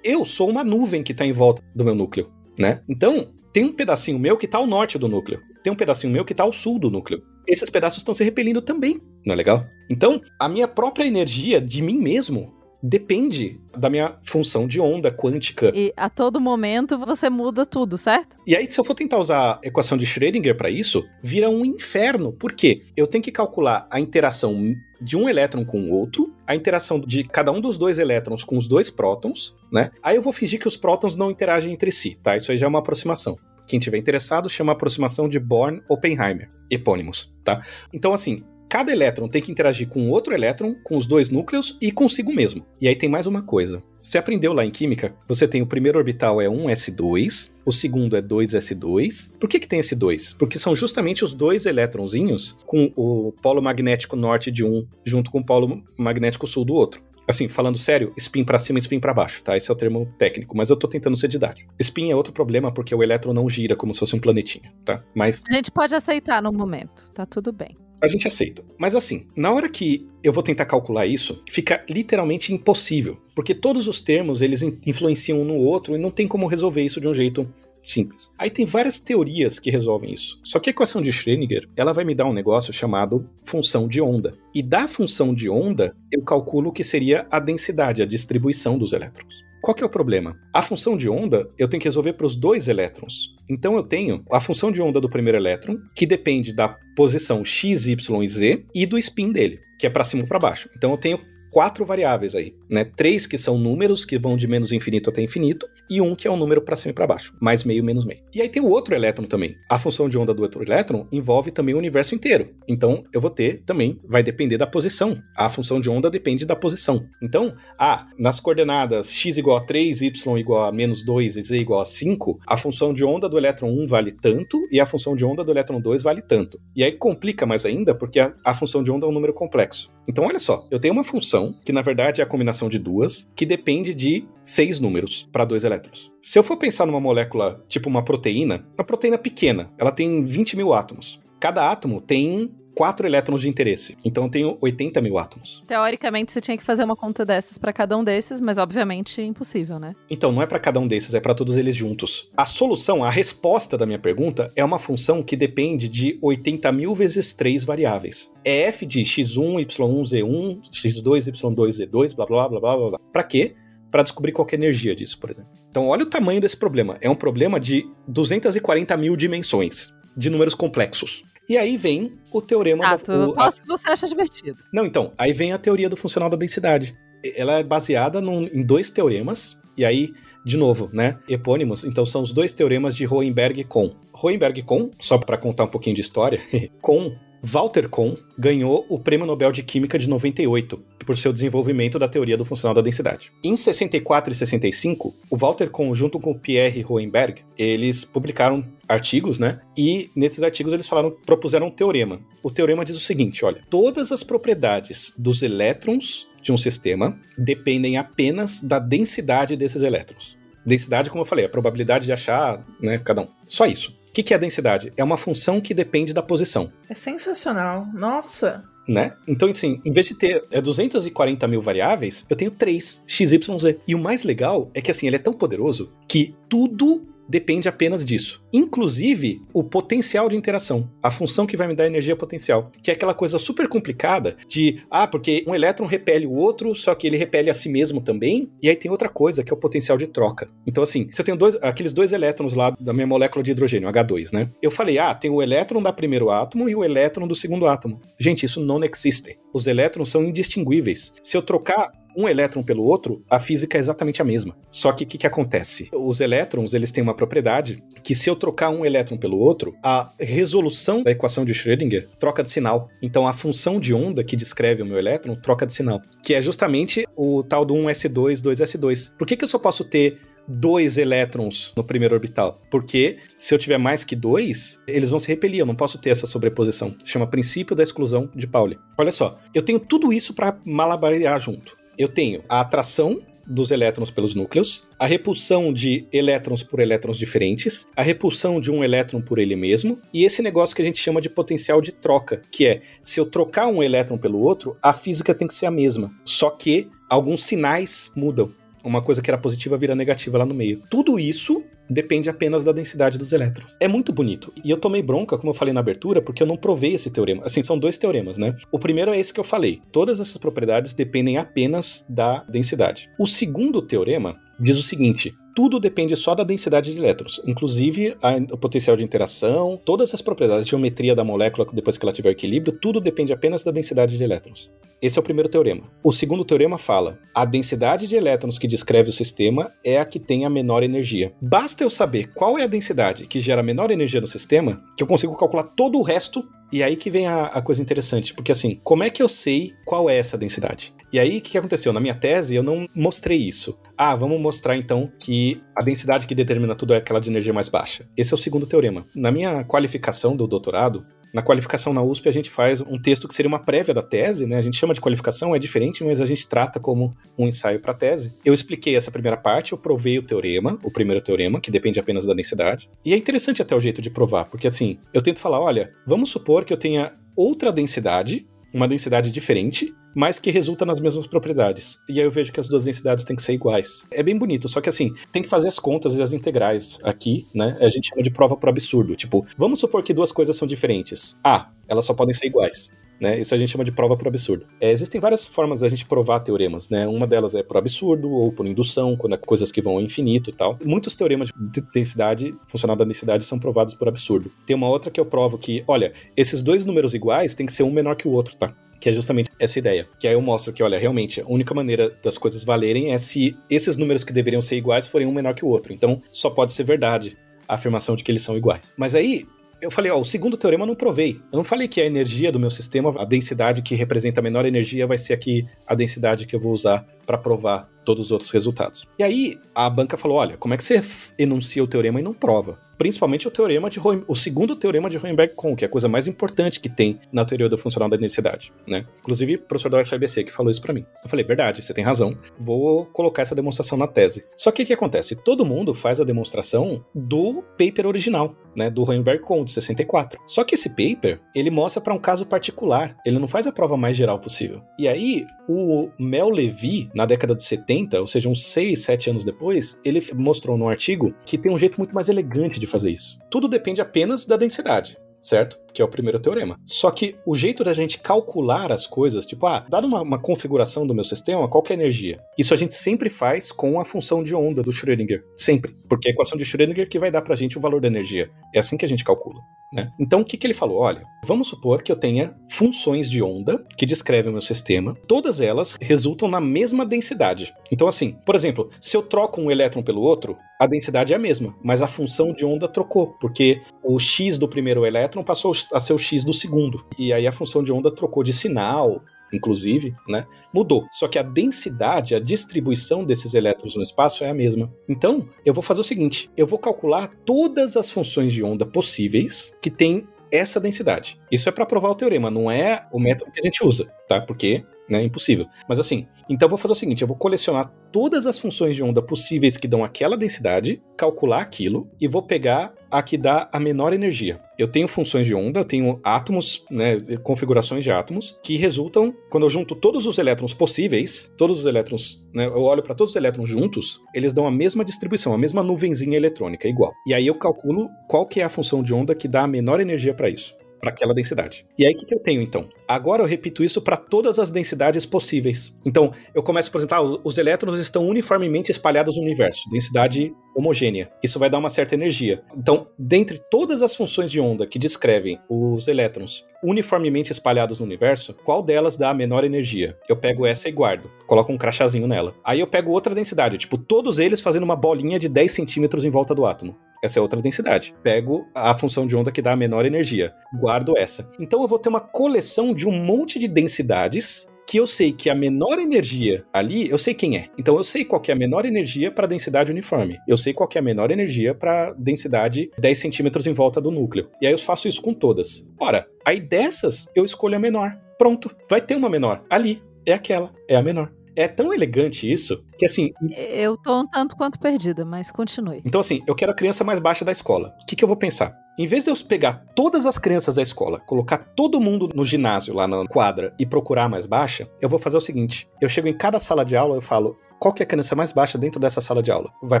D: eu sou uma nuvem que está em volta do meu núcleo né? Então, tem um pedacinho meu que está ao norte do núcleo, tem um pedacinho meu que está ao sul do núcleo. Esses pedaços estão se repelindo também, não é legal? Então, a minha própria energia de mim mesmo depende da minha função de onda quântica.
C: E a todo momento você muda tudo, certo?
D: E aí, se eu for tentar usar a equação de Schrödinger para isso, vira um inferno. Por quê? Eu tenho que calcular a interação de um elétron com o outro, a interação de cada um dos dois elétrons com os dois prótons, né? Aí eu vou fingir que os prótons não interagem entre si, tá? Isso aí já é uma aproximação. Quem tiver interessado chama a aproximação de Born-Oppenheimer, epônimos, tá? Então, assim, cada elétron tem que interagir com outro elétron, com os dois núcleos e consigo mesmo. E aí tem mais uma coisa. Você aprendeu lá em química, você tem o primeiro orbital é 1s2, o segundo é 2s2. Por que que tem esse 2? Porque são justamente os dois elétronzinhos com o polo magnético norte de um junto com o polo magnético sul do outro. Assim, falando sério, spin pra cima e spin pra baixo, tá? Esse é o termo técnico, mas eu tô tentando ser didático. Spin é outro problema porque o elétron não gira como se fosse um planetinha, tá? Mas
C: A gente pode aceitar no momento, tá tudo bem.
D: A gente aceita. Mas assim, na hora que eu vou tentar calcular isso, fica literalmente impossível, porque todos os termos eles in- influenciam um no outro e não tem como resolver isso de um jeito simples. Aí tem várias teorias que resolvem isso. Só que a equação de Schrödinger, ela vai me dar um negócio chamado função de onda. E da função de onda, eu calculo o que seria a densidade, a distribuição dos elétrons. Qual que é o problema? A função de onda eu tenho que resolver para os dois elétrons. Então eu tenho a função de onda do primeiro elétron, que depende da posição x, y e z, e do spin dele, que é para cima ou para baixo. Então eu tenho quatro variáveis aí, né? Três que são números que vão de menos infinito até infinito e um que é um número para cima e para baixo, mais meio menos meio. E aí tem o outro elétron também. A função de onda do outro elétron envolve também o universo inteiro. Então eu vou ter também vai depender da posição. A função de onda depende da posição. Então, ah, nas coordenadas x igual a 3, y igual a menos 2 e z igual a 5, a função de onda do elétron 1 vale tanto e a função de onda do elétron 2 vale tanto. E aí complica mais ainda porque a, a função de onda é um número complexo. Então, olha só, eu tenho uma função, que na verdade é a combinação de duas, que depende de seis números para dois elétrons. Se eu for pensar numa molécula tipo uma proteína, uma proteína pequena, ela tem 20 mil átomos. Cada átomo tem quatro elétrons de interesse. Então eu tenho 80 mil átomos.
C: Teoricamente, você tinha que fazer uma conta dessas pra cada um desses, mas obviamente impossível, né?
D: Então não é para cada um desses, é para todos eles juntos. A solução, a resposta da minha pergunta é uma função que depende de 80 mil vezes três variáveis. É f de x1, y1, z1, x2, y2, z2, blá blá blá blá blá blá. Para quê? Para descobrir qual é a energia disso, por exemplo. Então olha o tamanho desse problema. É um problema de 240 mil dimensões de números complexos. E aí vem o teorema
C: Ah,
D: da
C: tu,
D: o- a-
C: posso que você acha divertido.
D: Não, então, aí vem a teoria do funcional da densidade. Ela é baseada num- em dois teoremas, e aí, de novo, né, epônimos, então são os dois teoremas de Hohenberg e Kohn. Hohenberg e Kohn, só para contar um pouquinho de história, Kohn, Walter Kohn, ganhou o Prêmio Nobel de Química de 98 por seu desenvolvimento da teoria do funcional da densidade. Em 64 e 65, o Walter Kohn, junto com o Pierre Hohenberg, eles publicaram artigos, né? E nesses artigos eles falaram, propuseram um teorema. O teorema diz o seguinte, olha, todas as propriedades dos elétrons de um sistema dependem apenas da densidade desses elétrons. Densidade, como eu falei, a probabilidade de achar, né, cada um. Só isso. O que que é a densidade? É uma função que depende da posição
B: É sensacional. Nossa.
D: né? Então, assim, em vez de ter é, 240 mil variáveis, eu tenho 3, x, y, z. E o mais legal é que, assim, ele é tão poderoso que tudo depende apenas disso. Inclusive, o potencial de interação. A função que vai me dar energia potencial. Que é aquela coisa super complicada de, ah, porque um elétron repele o outro, só que ele repele a si mesmo também. E aí tem outra coisa, que é o potencial de troca. Então, assim, se eu tenho dois, aqueles dois elétrons lá da minha molécula de hidrogênio, H2, né? Eu falei, ah, tem o elétron da primeiro átomo e o elétron do segundo átomo. Gente, isso não existe. Os elétrons são indistinguíveis. Se eu trocar um elétron pelo outro, a física é exatamente a mesma. Só que o que, que acontece? Os elétrons, eles têm uma propriedade que se eu trocar um elétron pelo outro, a resolução da equação de Schrödinger troca de sinal. Então a função de onda que descreve o meu elétron troca de sinal, que é justamente o tal do 1s2, 2s2. Por que, que eu só posso ter dois elétrons no primeiro orbital. Porque se eu tiver mais que dois, eles vão se repelir. Eu não posso ter essa sobreposição. Se chama princípio da exclusão de Pauli. Olha só, eu tenho tudo isso para malabarear junto. Eu tenho a atração dos elétrons pelos núcleos, a repulsão de elétrons por elétrons diferentes, a repulsão de um elétron por ele mesmo, e esse negócio que a gente chama de potencial de troca, que é se eu trocar um elétron pelo outro, a física tem que ser a mesma, só que alguns sinais mudam. Uma coisa que era positiva vira negativa lá no meio. Tudo isso depende apenas da densidade dos elétrons. É muito bonito. E eu tomei bronca, como eu falei na abertura, porque eu não provei esse teorema. Assim, são dois teoremas, né? O primeiro é esse que eu falei. Todas essas propriedades dependem apenas da densidade. O segundo teorema diz o seguinte: tudo depende só da densidade de elétrons, inclusive a- o potencial de interação, todas as propriedades, a geometria da molécula depois que ela tiver equilíbrio, tudo depende apenas da densidade de elétrons. Esse é o primeiro teorema. O segundo teorema fala: a densidade de elétrons que descreve o sistema é a que tem a menor energia. Basta eu saber qual é a densidade que gera a menor energia no sistema, que eu consigo calcular todo o resto. E aí que vem a, a coisa interessante, porque assim, como é que eu sei qual é essa densidade? E aí, o que aconteceu? Na minha tese, eu não mostrei isso. Ah, vamos mostrar então que a densidade que determina tudo é aquela de energia mais baixa. Esse é o segundo teorema. Na minha qualificação do doutorado, na qualificação na USP, a gente faz um texto que seria uma prévia da tese, né? A gente chama de qualificação, é diferente, mas a gente trata como um ensaio para tese. Eu expliquei essa primeira parte, eu provei o teorema, o primeiro teorema, que depende apenas da densidade. E é interessante até o jeito de provar, porque assim, eu tento falar, olha, vamos supor que eu tenha outra densidade, uma densidade diferente, mas que resulta nas mesmas propriedades. E aí eu vejo que as duas densidades têm que ser iguais. É bem bonito, só que assim, tem que fazer as contas e as integrais aqui, né? A gente chama de prova por absurdo. Tipo, vamos supor que duas coisas são diferentes. Ah, elas só podem ser iguais. Né? Isso a gente chama de prova por absurdo. É, existem várias formas da gente provar teoremas, né? Uma delas é por absurdo ou por indução, quando é coisas que vão ao infinito e tal. Muitos teoremas de densidade, funcional da densidade, são provados por absurdo. Tem uma outra que eu provo que, olha, esses dois números iguais tem que ser um menor que o outro, tá? Que é justamente essa ideia. Que aí eu mostro que, olha, realmente, a única maneira das coisas valerem é se esses números que deveriam ser iguais forem um menor que o outro. Então, só pode ser verdade a afirmação de que eles são iguais. Mas aí, eu falei, ó, o segundo teorema eu não provei. Eu não falei que a energia do meu sistema, a densidade que representa a menor energia, vai ser aqui a densidade que eu vou usar para provar todos os outros resultados. E aí a banca falou, olha, como é que você enuncia o teorema e não prova? Principalmente o teorema de Hohen, o segundo teorema de Hohenberg-Kohn, que é a coisa mais importante que tem na teoria do funcional da densidade, né? Inclusive, o professor da UFABC que falou isso para mim. Eu falei, verdade, você tem razão. Vou colocar essa demonstração na tese. Só que o que acontece? Todo mundo faz a demonstração do paper original, né, do Hohenberg-Kohn de 64. Só que esse paper, ele mostra para um caso particular. Ele não faz a prova mais geral possível. E aí, o Mel Levy, na década de 70, ou seja, uns 6, 7 anos depois, ele mostrou num artigo que tem um jeito muito mais elegante de fazer isso. Tudo depende apenas da densidade. Certo? Que é o primeiro teorema. Só que o jeito da gente calcular as coisas, tipo, ah, dada uma, uma configuração do meu sistema, qual é a energia? Isso a gente sempre faz com a função de onda do Schrödinger. Sempre. Porque é a equação de Schrödinger que vai dar pra gente o valor da energia. É assim que a gente calcula. Né? Então, o que, que ele falou? Olha, vamos supor que eu tenha funções de onda que descrevem o meu sistema, todas elas resultam na mesma densidade. Então, assim, por exemplo, se eu troco um elétron pelo outro, a densidade é a mesma, mas a função de onda trocou, porque o x do primeiro elétron passou a ser o x do segundo. E aí a função de onda trocou de sinal, inclusive, né? Mudou. Só que a densidade, a distribuição desses elétrons no espaço é a mesma. Então, eu vou fazer o seguinte: eu vou calcular todas as funções de onda possíveis que têm essa densidade. Isso é para provar o teorema, não é o método que a gente usa, tá? Porque né, é impossível. Mas assim, então eu vou fazer o seguinte: eu vou colecionar todas as funções de onda possíveis que dão aquela densidade, calcular aquilo e vou pegar a que dá a menor energia. Eu tenho funções de onda, eu tenho átomos, né, configurações de átomos que resultam quando eu junto todos os elétrons possíveis, todos os elétrons, né, eu olho para todos os elétrons juntos, eles dão a mesma distribuição, a mesma nuvenzinha eletrônica igual. E aí eu calculo qual que é a função de onda que dá a menor energia para isso para aquela densidade. E aí o que, que eu tenho então? Agora eu repito isso para todas as densidades possíveis. Então eu começo, por exemplo, ah, os elétrons estão uniformemente espalhados no universo, densidade homogênea. Isso vai dar uma certa energia. Então, dentre todas as funções de onda que descrevem os elétrons uniformemente espalhados no universo, qual delas dá a menor energia? Eu pego essa e guardo, coloco um crachazinho nela. Aí eu pego outra densidade, tipo todos eles fazendo uma bolinha de 10 centímetros em volta do átomo. Essa é outra densidade. Pego a função de onda que dá a menor energia, guardo essa. Então eu vou ter uma coleção de um monte de densidades que eu sei que a menor energia ali, eu sei quem é. Então eu sei qual é a menor energia para densidade uniforme. Eu sei qual é a menor energia para densidade 10 centímetros em volta do núcleo. E aí eu faço isso com todas. Ora, aí dessas eu escolho a menor. Pronto, vai ter uma menor. Ali é aquela, é a menor. É tão elegante isso que assim.
C: Eu tô um tanto quanto perdida, mas continue.
D: Então, assim, eu quero a criança mais baixa da escola. O que, que eu vou pensar? Em vez de eu pegar todas as crianças da escola, colocar todo mundo no ginásio, lá na quadra, e procurar mais baixa, eu vou fazer o seguinte: eu chego em cada sala de aula, eu falo. Qual que é a criança mais baixa dentro dessa sala de aula? Vai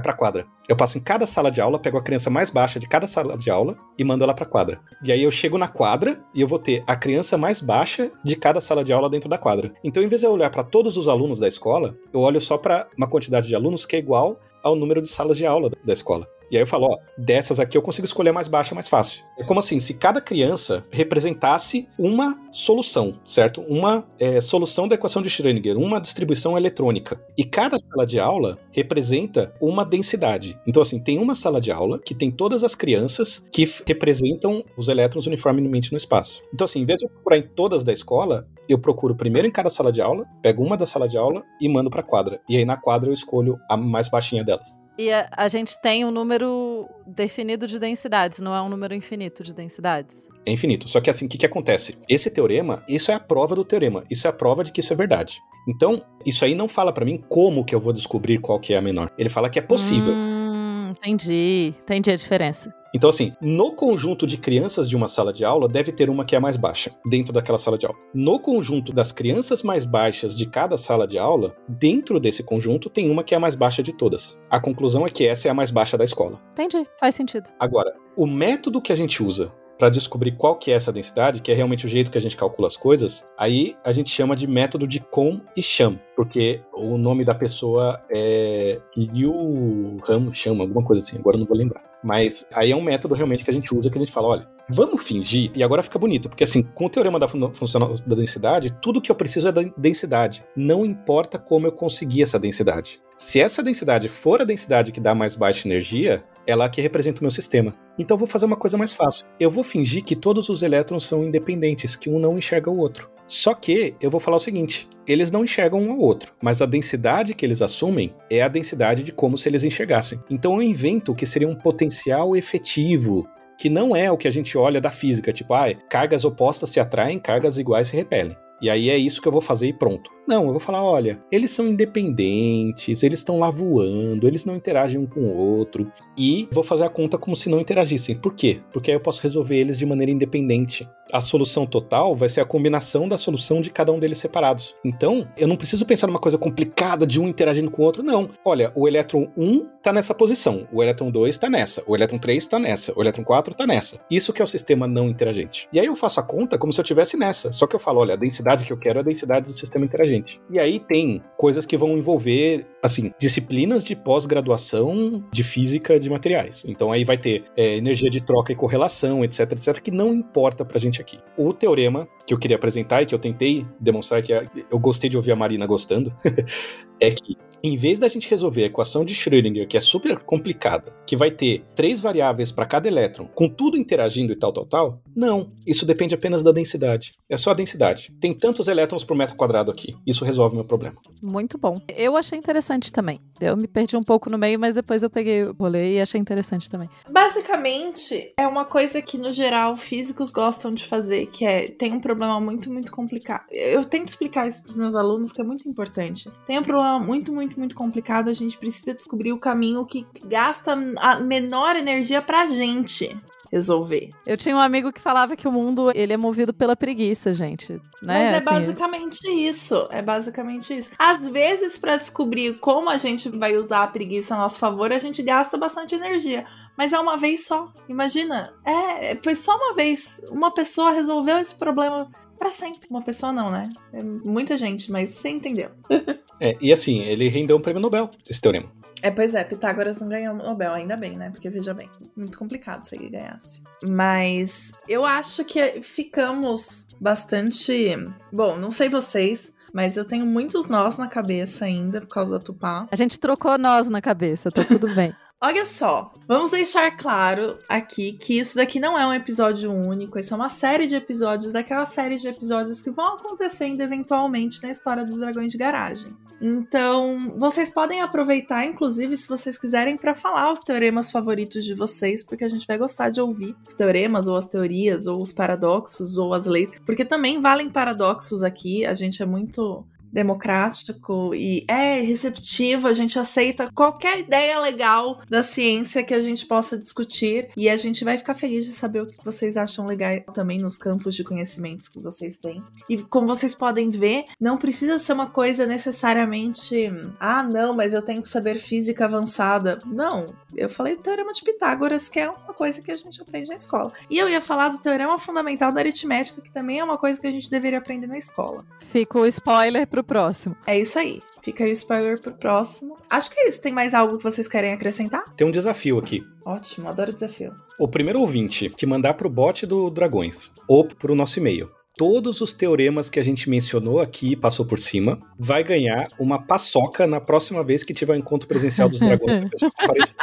D: pra quadra. Eu passo em cada sala de aula, pego a criança mais baixa de cada sala de aula e mando ela pra quadra. E aí eu chego na quadra e eu vou ter a criança mais baixa de cada sala de aula dentro da quadra. Então, em vez de eu olhar para todos os alunos da escola, eu olho só para uma quantidade de alunos que é igual ao número de salas de aula da escola. E aí eu falo, ó, dessas aqui eu consigo escolher a mais baixa mais fácil. É como assim, se cada criança representasse uma solução, certo? Uma é, solução da equação de Schrödinger, uma distribuição eletrônica. E cada sala de aula representa uma densidade. Então, assim, tem uma sala de aula que tem todas as crianças que representam os elétrons uniformemente no espaço. Então, assim, em vez de eu procurar em todas da escola, eu procuro primeiro em cada sala de aula, pego uma da sala de aula e mando para quadra. E aí na quadra eu escolho a mais baixinha delas.
C: E a, a, gente tem um número definido de densidades, não é um número infinito de densidades.
D: É infinito. Só que assim, o que, que acontece? Esse teorema, isso é a prova do teorema. Isso é a prova de que isso é verdade. Então, isso aí não fala para mim como que eu vou descobrir qual que é a menor. Ele fala que é possível.
C: Hum, entendi. Entendi a diferença.
D: Então, assim, no conjunto de crianças de uma sala de aula, deve ter uma que é mais baixa, dentro daquela sala de aula. No conjunto das crianças mais baixas de cada sala de aula, dentro desse conjunto, tem uma que é a mais baixa de todas. A conclusão é que essa é a mais baixa da escola.
C: Entendi, faz sentido.
D: Agora, o método que a gente usa para descobrir qual que é essa densidade, que é realmente o jeito que a gente calcula as coisas, aí a gente chama de método de Com e Cham, porque o nome da pessoa é Liu Ram Cham, alguma coisa assim, agora eu não vou lembrar. Mas aí é um método realmente que a gente usa, que a gente fala, olha, vamos fingir, e agora fica bonito, porque assim, com o teorema da função da densidade, tudo que eu preciso é da densidade. Não importa como eu conseguir essa densidade. Se essa densidade for a densidade que dá mais baixa energia, ela que representa o meu sistema. Então vou fazer uma coisa mais fácil. Eu vou fingir que todos os elétrons são independentes, que um não enxerga o outro. Só que eu vou falar o seguinte: eles não enxergam um ao outro, mas a densidade que eles assumem é a densidade de como se eles enxergassem. Então eu invento o que seria um potencial efetivo, que não é o que a gente olha da física, tipo, ah, cargas opostas se atraem, cargas iguais se repelem. E aí é isso que eu vou fazer e pronto. Não, eu vou falar, olha, eles são independentes, eles estão lá voando, eles não interagem um com o outro. E vou fazer a conta como se não interagissem. Por quê? Porque aí eu posso resolver eles de maneira independente. A solução total vai ser a combinação da solução de cada um deles separados. Então, eu não preciso pensar numa coisa complicada de um interagindo com o outro, não. Olha, o elétron 1 está nessa posição, o elétron 2 está nessa, o elétron 3 está nessa, o elétron 4 está nessa. Isso que é o sistema não interagente. E aí eu faço a conta como se eu estivesse nessa. Só que eu falo, olha, a densidade que eu quero é a densidade do sistema interagente gente. E aí tem coisas que vão envolver, assim, disciplinas de pós-graduação de física de materiais. Então aí vai ter é, energia de troca e correlação, etc, etc, que não importa pra gente aqui. O teorema que eu queria apresentar e que eu tentei demonstrar que eu gostei de ouvir a Marina gostando, é que em vez da gente resolver a equação de Schrödinger, que é super complicada, que vai ter três variáveis para cada elétron, com tudo interagindo e tal, tal, tal, não. Isso depende apenas da densidade. É só a densidade. Tem tantos elétrons por metro quadrado aqui. Isso resolve o meu problema.
C: Muito bom. Eu achei interessante também. Eu me perdi um pouco no meio, mas depois eu peguei o rolê e achei interessante também.
B: Basicamente, é uma coisa que, no geral, físicos gostam de fazer, que é tem um problema muito, muito complicado. Eu tento explicar isso para os meus alunos, que é muito importante. Tem um problema muito, muito muito, muito complicado, a gente precisa descobrir o caminho que gasta a menor energia pra gente resolver.
C: Eu tinha um amigo que falava que o mundo ele é movido pela preguiça, gente. Né?
B: Mas é assim, basicamente isso. É basicamente isso. Às vezes, para descobrir como a gente vai usar a preguiça a nosso favor, a gente gasta bastante energia. Mas é uma vez só. Imagina. É, foi só uma vez. Uma pessoa resolveu esse problema para sempre. Uma pessoa não, né? É muita gente, mas você entendeu.
D: é, e assim, ele rendeu um prêmio Nobel, esse teorema.
B: É, pois é, Pitágoras não ganhou o Nobel, ainda bem, né? Porque veja bem, muito complicado se ele ganhasse. Mas eu acho que ficamos bastante. Bom, não sei vocês, mas eu tenho muitos nós na cabeça ainda por causa da Tupá.
C: A gente trocou nós na cabeça, tá tudo bem.
B: Olha só, vamos deixar claro aqui que isso daqui não é um episódio único, isso é uma série de episódios, daquela série de episódios que vão acontecendo eventualmente na história dos dragões de garagem. Então, vocês podem aproveitar, inclusive, se vocês quiserem, para falar os teoremas favoritos de vocês, porque a gente vai gostar de ouvir os teoremas, ou as teorias, ou os paradoxos, ou as leis, porque também valem paradoxos aqui, a gente é muito democrático e é receptivo, a gente aceita qualquer ideia legal da ciência que a gente possa discutir e a gente vai ficar feliz de saber o que vocês acham legal também nos campos de conhecimentos que vocês têm. E como vocês podem ver, não precisa ser uma coisa necessariamente, ah, não, mas eu tenho que saber física avançada. Não, eu falei do teorema de Pitágoras, que é uma coisa que a gente aprende na escola. E eu ia falar do teorema fundamental da aritmética, que também é uma coisa que a gente deveria aprender na escola.
C: Fica o spoiler pro pro próximo.
B: É isso aí. Fica aí o spoiler pro próximo. Acho que é isso. Tem mais algo que vocês querem acrescentar?
D: Tem um desafio aqui.
B: Ótimo, adoro desafio.
D: O primeiro ouvinte que mandar pro bot do Dragões ou pro nosso e-mail todos os teoremas que a gente mencionou aqui, passou por cima, vai ganhar uma paçoca na próxima vez que tiver o encontro presencial dos dragões.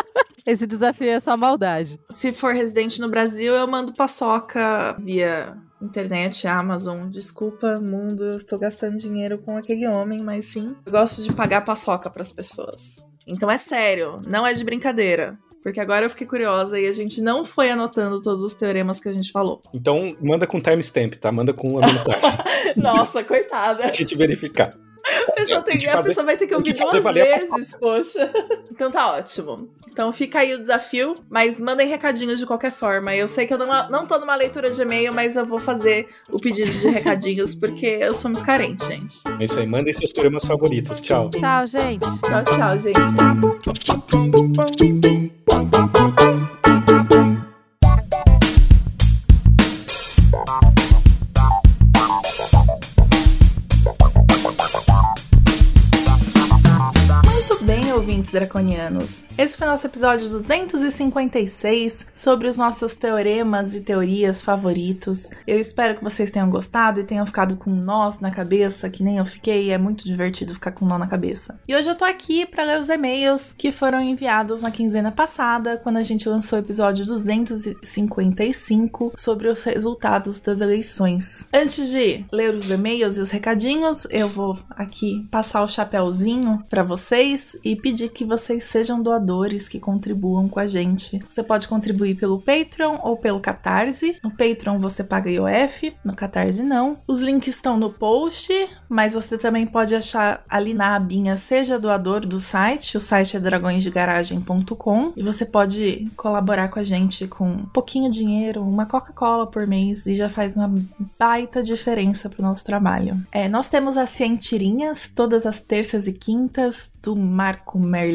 C: Esse desafio é só maldade.
B: Se for residente no Brasil, eu mando paçoca via internet, Amazon. Desculpa, mundo, eu estou gastando dinheiro com aquele homem, mas sim, eu gosto de pagar paçoca para as pessoas. Então é sério, não é de brincadeira. Porque agora eu fiquei curiosa e a gente não foi anotando todos os teoremas que a gente falou.
D: Então, manda com timestamp, tá? Manda com a minutagem.
B: Nossa, coitada.
D: a gente verificar.
B: A pessoa, tem, a, pessoa vai ter que ouvir duas vezes, poxa. Então tá ótimo. Então fica aí o desafio, mas mandem recadinhos de qualquer forma. Eu sei que eu não, não tô numa leitura de e-mail, mas eu vou fazer o pedido de recadinhos, porque eu sou muito carente, gente.
D: É isso aí, mandem seus teoremas favoritos. Tchau.
C: Tchau, gente.
B: Tchau, tchau, gente. Draconianos. Esse foi nosso episódio 256 sobre os nossos teoremas e teorias favoritos. Eu espero que vocês tenham gostado e tenham ficado com nós na cabeça, que nem eu fiquei. É muito divertido ficar com nó na cabeça. E hoje eu tô aqui para ler os e-mails que foram enviados na quinzena passada, quando a gente lançou o episódio 255 sobre os resultados das eleições. Antes de ler os e-mails e os recadinhos, eu vou aqui passar o chapéuzinho para vocês e pedir que vocês sejam doadores, que contribuam com a gente. Você pode contribuir pelo Patreon ou pelo Catarse. No Patreon você paga IOF, no Catarse não. Os links estão no post, mas você também pode achar ali na abinha Seja Doador do site. O site é dragõesdegaragem.com e você pode colaborar com a gente com um pouquinho de dinheiro, uma Coca-Cola por mês e já faz uma baita diferença pro nosso trabalho. É, nós temos as cientirinhas todas as terças e quintas do Marco Merlin.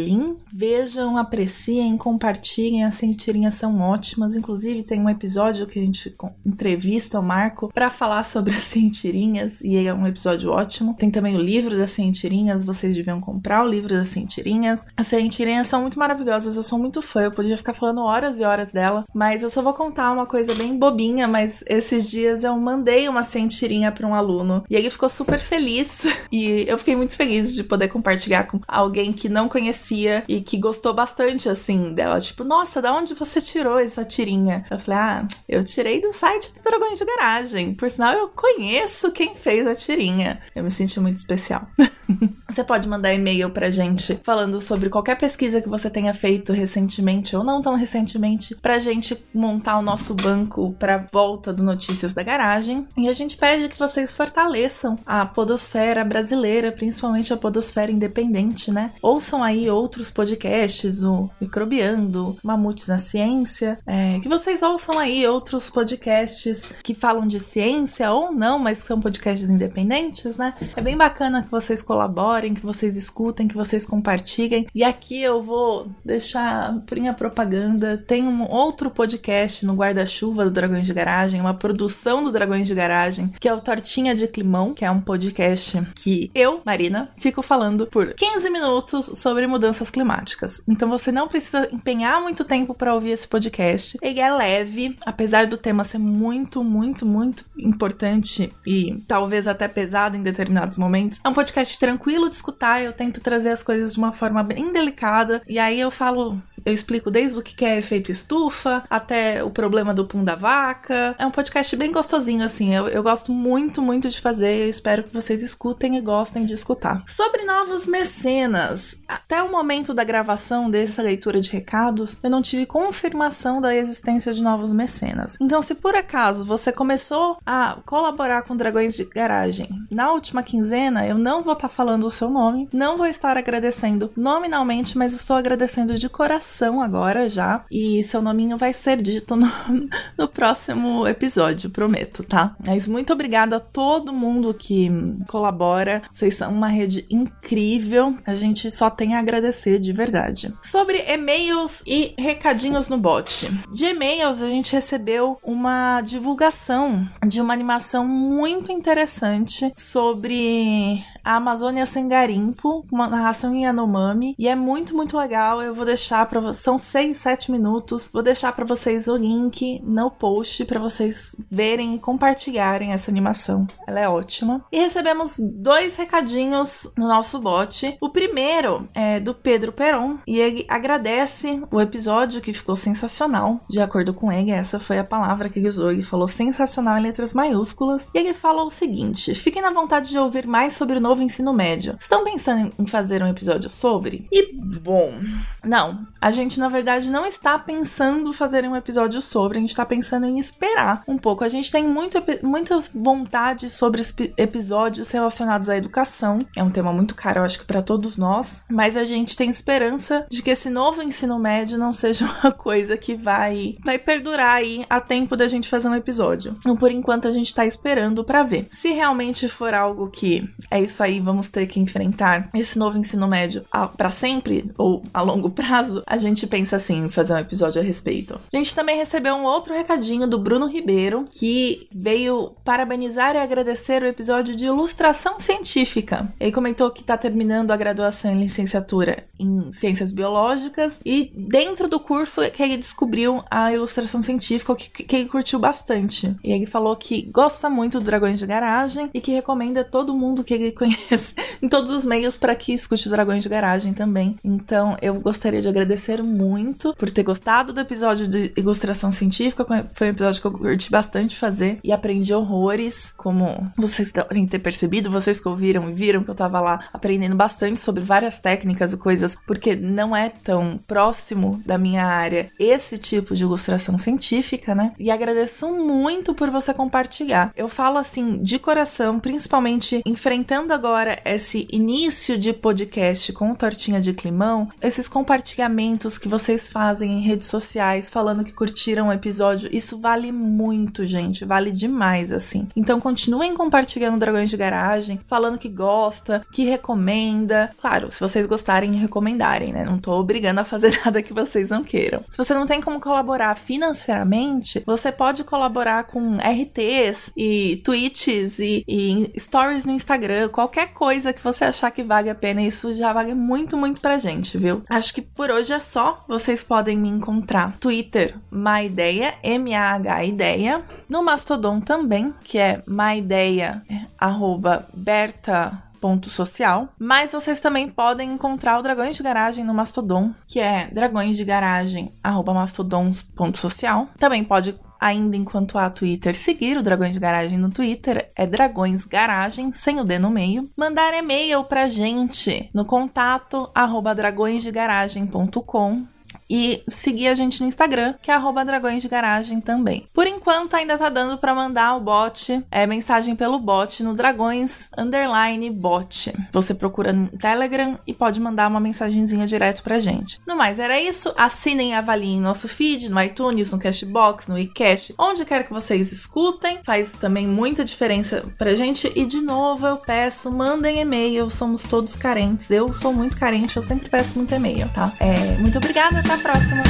B: Vejam, apreciem, compartilhem, as cientirinhas são ótimas. Inclusive, tem um episódio que a gente entrevista o Marco para falar sobre as cientirinhas e é um episódio ótimo. Tem também o livro das cientirinhas, vocês deviam comprar o livro das cientirinhas. As cientirinhas são muito maravilhosas, eu sou muito fã, eu podia ficar falando horas e horas dela, mas eu só vou contar uma coisa bem bobinha, mas esses dias eu mandei uma cientirinha para um aluno e ele ficou super feliz e eu fiquei muito feliz de poder compartilhar com alguém que não conhecia e que gostou bastante, assim, dela. Tipo, nossa, da onde você tirou essa tirinha? Eu falei, ah, eu tirei do site do Dragões de Garagem. Por sinal, eu conheço quem fez a tirinha. Eu me senti muito especial. você pode mandar e-mail pra gente falando sobre qualquer pesquisa que você tenha feito recentemente ou não tão recentemente, pra gente montar o nosso banco pra volta do Notícias da Garagem. E a gente pede que vocês fortaleçam a podosfera brasileira, principalmente a podosfera independente né? Ouçam aí outros podcasts, o Microbiando, Mamutes na Ciência, é, que vocês ouçam aí outros podcasts que falam de ciência ou não, mas são podcasts independentes, né? É bem bacana que vocês colaborem, que vocês escutem, que vocês compartilhem. E aqui eu vou deixar minha propaganda. Tem um outro podcast no Guarda-Chuva do Dragões de Garagem, uma produção do Dragões de Garagem, que é o Tortinha de Climão, que é um podcast que eu, Marina, fico falando por 15 minutos sobre mudanças climáticas. Então você não precisa empenhar muito tempo para ouvir esse podcast. Ele é leve, apesar do tema ser muito, muito, muito importante e talvez até pesado em determinados momentos. É um podcast tranquilo de escutar. Eu tento trazer as coisas de uma forma bem delicada. E aí eu falo eu explico desde o que é efeito estufa até o problema do pum da vaca. É um podcast bem gostosinho, assim. Eu, eu gosto muito, muito de fazer. Eu espero que vocês escutem e gostem de escutar. Sobre novos mecenas. Até o momento da gravação dessa leitura de recados, eu não tive confirmação da existência de novos mecenas. Então, se por acaso você começou a colaborar com Dragões de Garagem na última quinzena, eu não vou estar tá falando o seu nome, não vou estar agradecendo nominalmente, mas estou agradecendo de coração agora já. E seu nominho vai ser dito no, no próximo episódio, prometo, tá? Mas muito obrigada a todo mundo que colabora. Vocês são uma rede incrível. A gente só tem a agradecer de verdade. Sobre e-mails e recadinhos no bot. De e-mails, a gente recebeu uma divulgação de uma animação muito interessante sobre a Amazônia sem garimpo, uma narração em Yanomami, e é muito, muito legal. Eu vou deixar para vocês, são 6, 7 minutos. Vou deixar para vocês o link no post para vocês verem e compartilharem essa animação. Ela é ótima. E recebemos dois recadinhos no nosso bot. O primeiro é do Pedro Peron e ele agradece o episódio que ficou sensacional. De acordo com ele, essa foi a palavra que ele usou. Ele falou sensacional em letras maiúsculas. E ele falou o seguinte: fiquem na vontade de ouvir mais sobre o novo ensino médio. Estão pensando em fazer um episódio sobre? E bom, não. A gente na verdade não está pensando fazer um episódio sobre, a gente está pensando em esperar um pouco. A gente tem muito, muitas vontades sobre episódios relacionados à educação. É um tema muito caro, eu acho que para todos nós, mas a gente tem esperança de que esse novo ensino médio não seja uma coisa que vai vai perdurar aí a tempo da gente fazer um episódio. Então, por enquanto a gente tá esperando para ver. Se realmente for algo que é isso aí, vamos ter que enfrentar esse novo ensino médio para sempre ou a longo prazo, a gente pensa assim em fazer um episódio a respeito. A gente também recebeu um outro recadinho do Bruno Ribeiro, que veio parabenizar e agradecer o episódio de ilustração científica. Ele comentou que está terminando a graduação em licenciatura em ciências biológicas e dentro do curso que ele descobriu a ilustração científica, que, que ele curtiu bastante. E ele falou que gosta muito do Dragões de Garagem e que recomenda todo mundo que ele conhece em todos os meios para que escute o Dragões de Garagem também. Então eu gostaria de agradecer muito por ter gostado do episódio de ilustração científica. Foi um episódio que eu curti bastante fazer e aprendi horrores, como vocês devem ter percebido, vocês que ouviram e viram que eu tava lá aprendendo bastante sobre várias técnicas e coisas, porque não é tão próximo da minha área esse tipo de ilustração científica, né? E agradeço muito por você compartilhar. Eu falo assim de coração, principalmente enfrentando agora esse início de podcast com tortinha de climão, esses compartilhamentos que vocês fazem em redes sociais falando que curtiram o episódio, isso vale muito, gente, vale demais assim. Então continuem compartilhando Dragões de Garagem, falando que gosta, que recomenda. Claro, se vocês gostarem e recomendarem, né? Não tô obrigando a fazer nada que vocês não queiram. Se você não tem como colaborar financeiramente, você pode colaborar com RTs e tweets e, e stories no Instagram, qualquer coisa que você achar que vale a pena, isso já vale muito, muito pra gente, viu? Acho que por hoje é só. Vocês podem me encontrar Twitter, Maideia, M-A-H Ideia, no Mastodon também, que é maideia, arroba Berta ponto social. Mas vocês também podem encontrar o Dragões de Garagem no Mastodon, que é dragões de garagem mastodon.social. Também pode ainda enquanto há Twitter, seguir o Dragões de Garagem no Twitter é Dragões Garagem, sem o D no meio. Mandar e-mail pra gente no contato arroba dragõesdegaragem.com e seguir a gente no Instagram, que é arroba Dragões de Garagem também. Por enquanto, ainda tá dando para mandar o bot, é, mensagem pelo bot no Dragões Underline Bot. Você procura no Telegram e pode mandar uma mensagenzinha direto pra gente. No mais, era isso. Assinem e avaliem nosso feed no iTunes, no Cashbox, no iCash, onde quer que vocês escutem. Faz também muita diferença pra gente. E de novo, eu peço, mandem e-mail. Somos todos carentes. Eu sou muito carente, eu sempre peço muito e-mail, tá? É, muito obrigada, tá? próxima!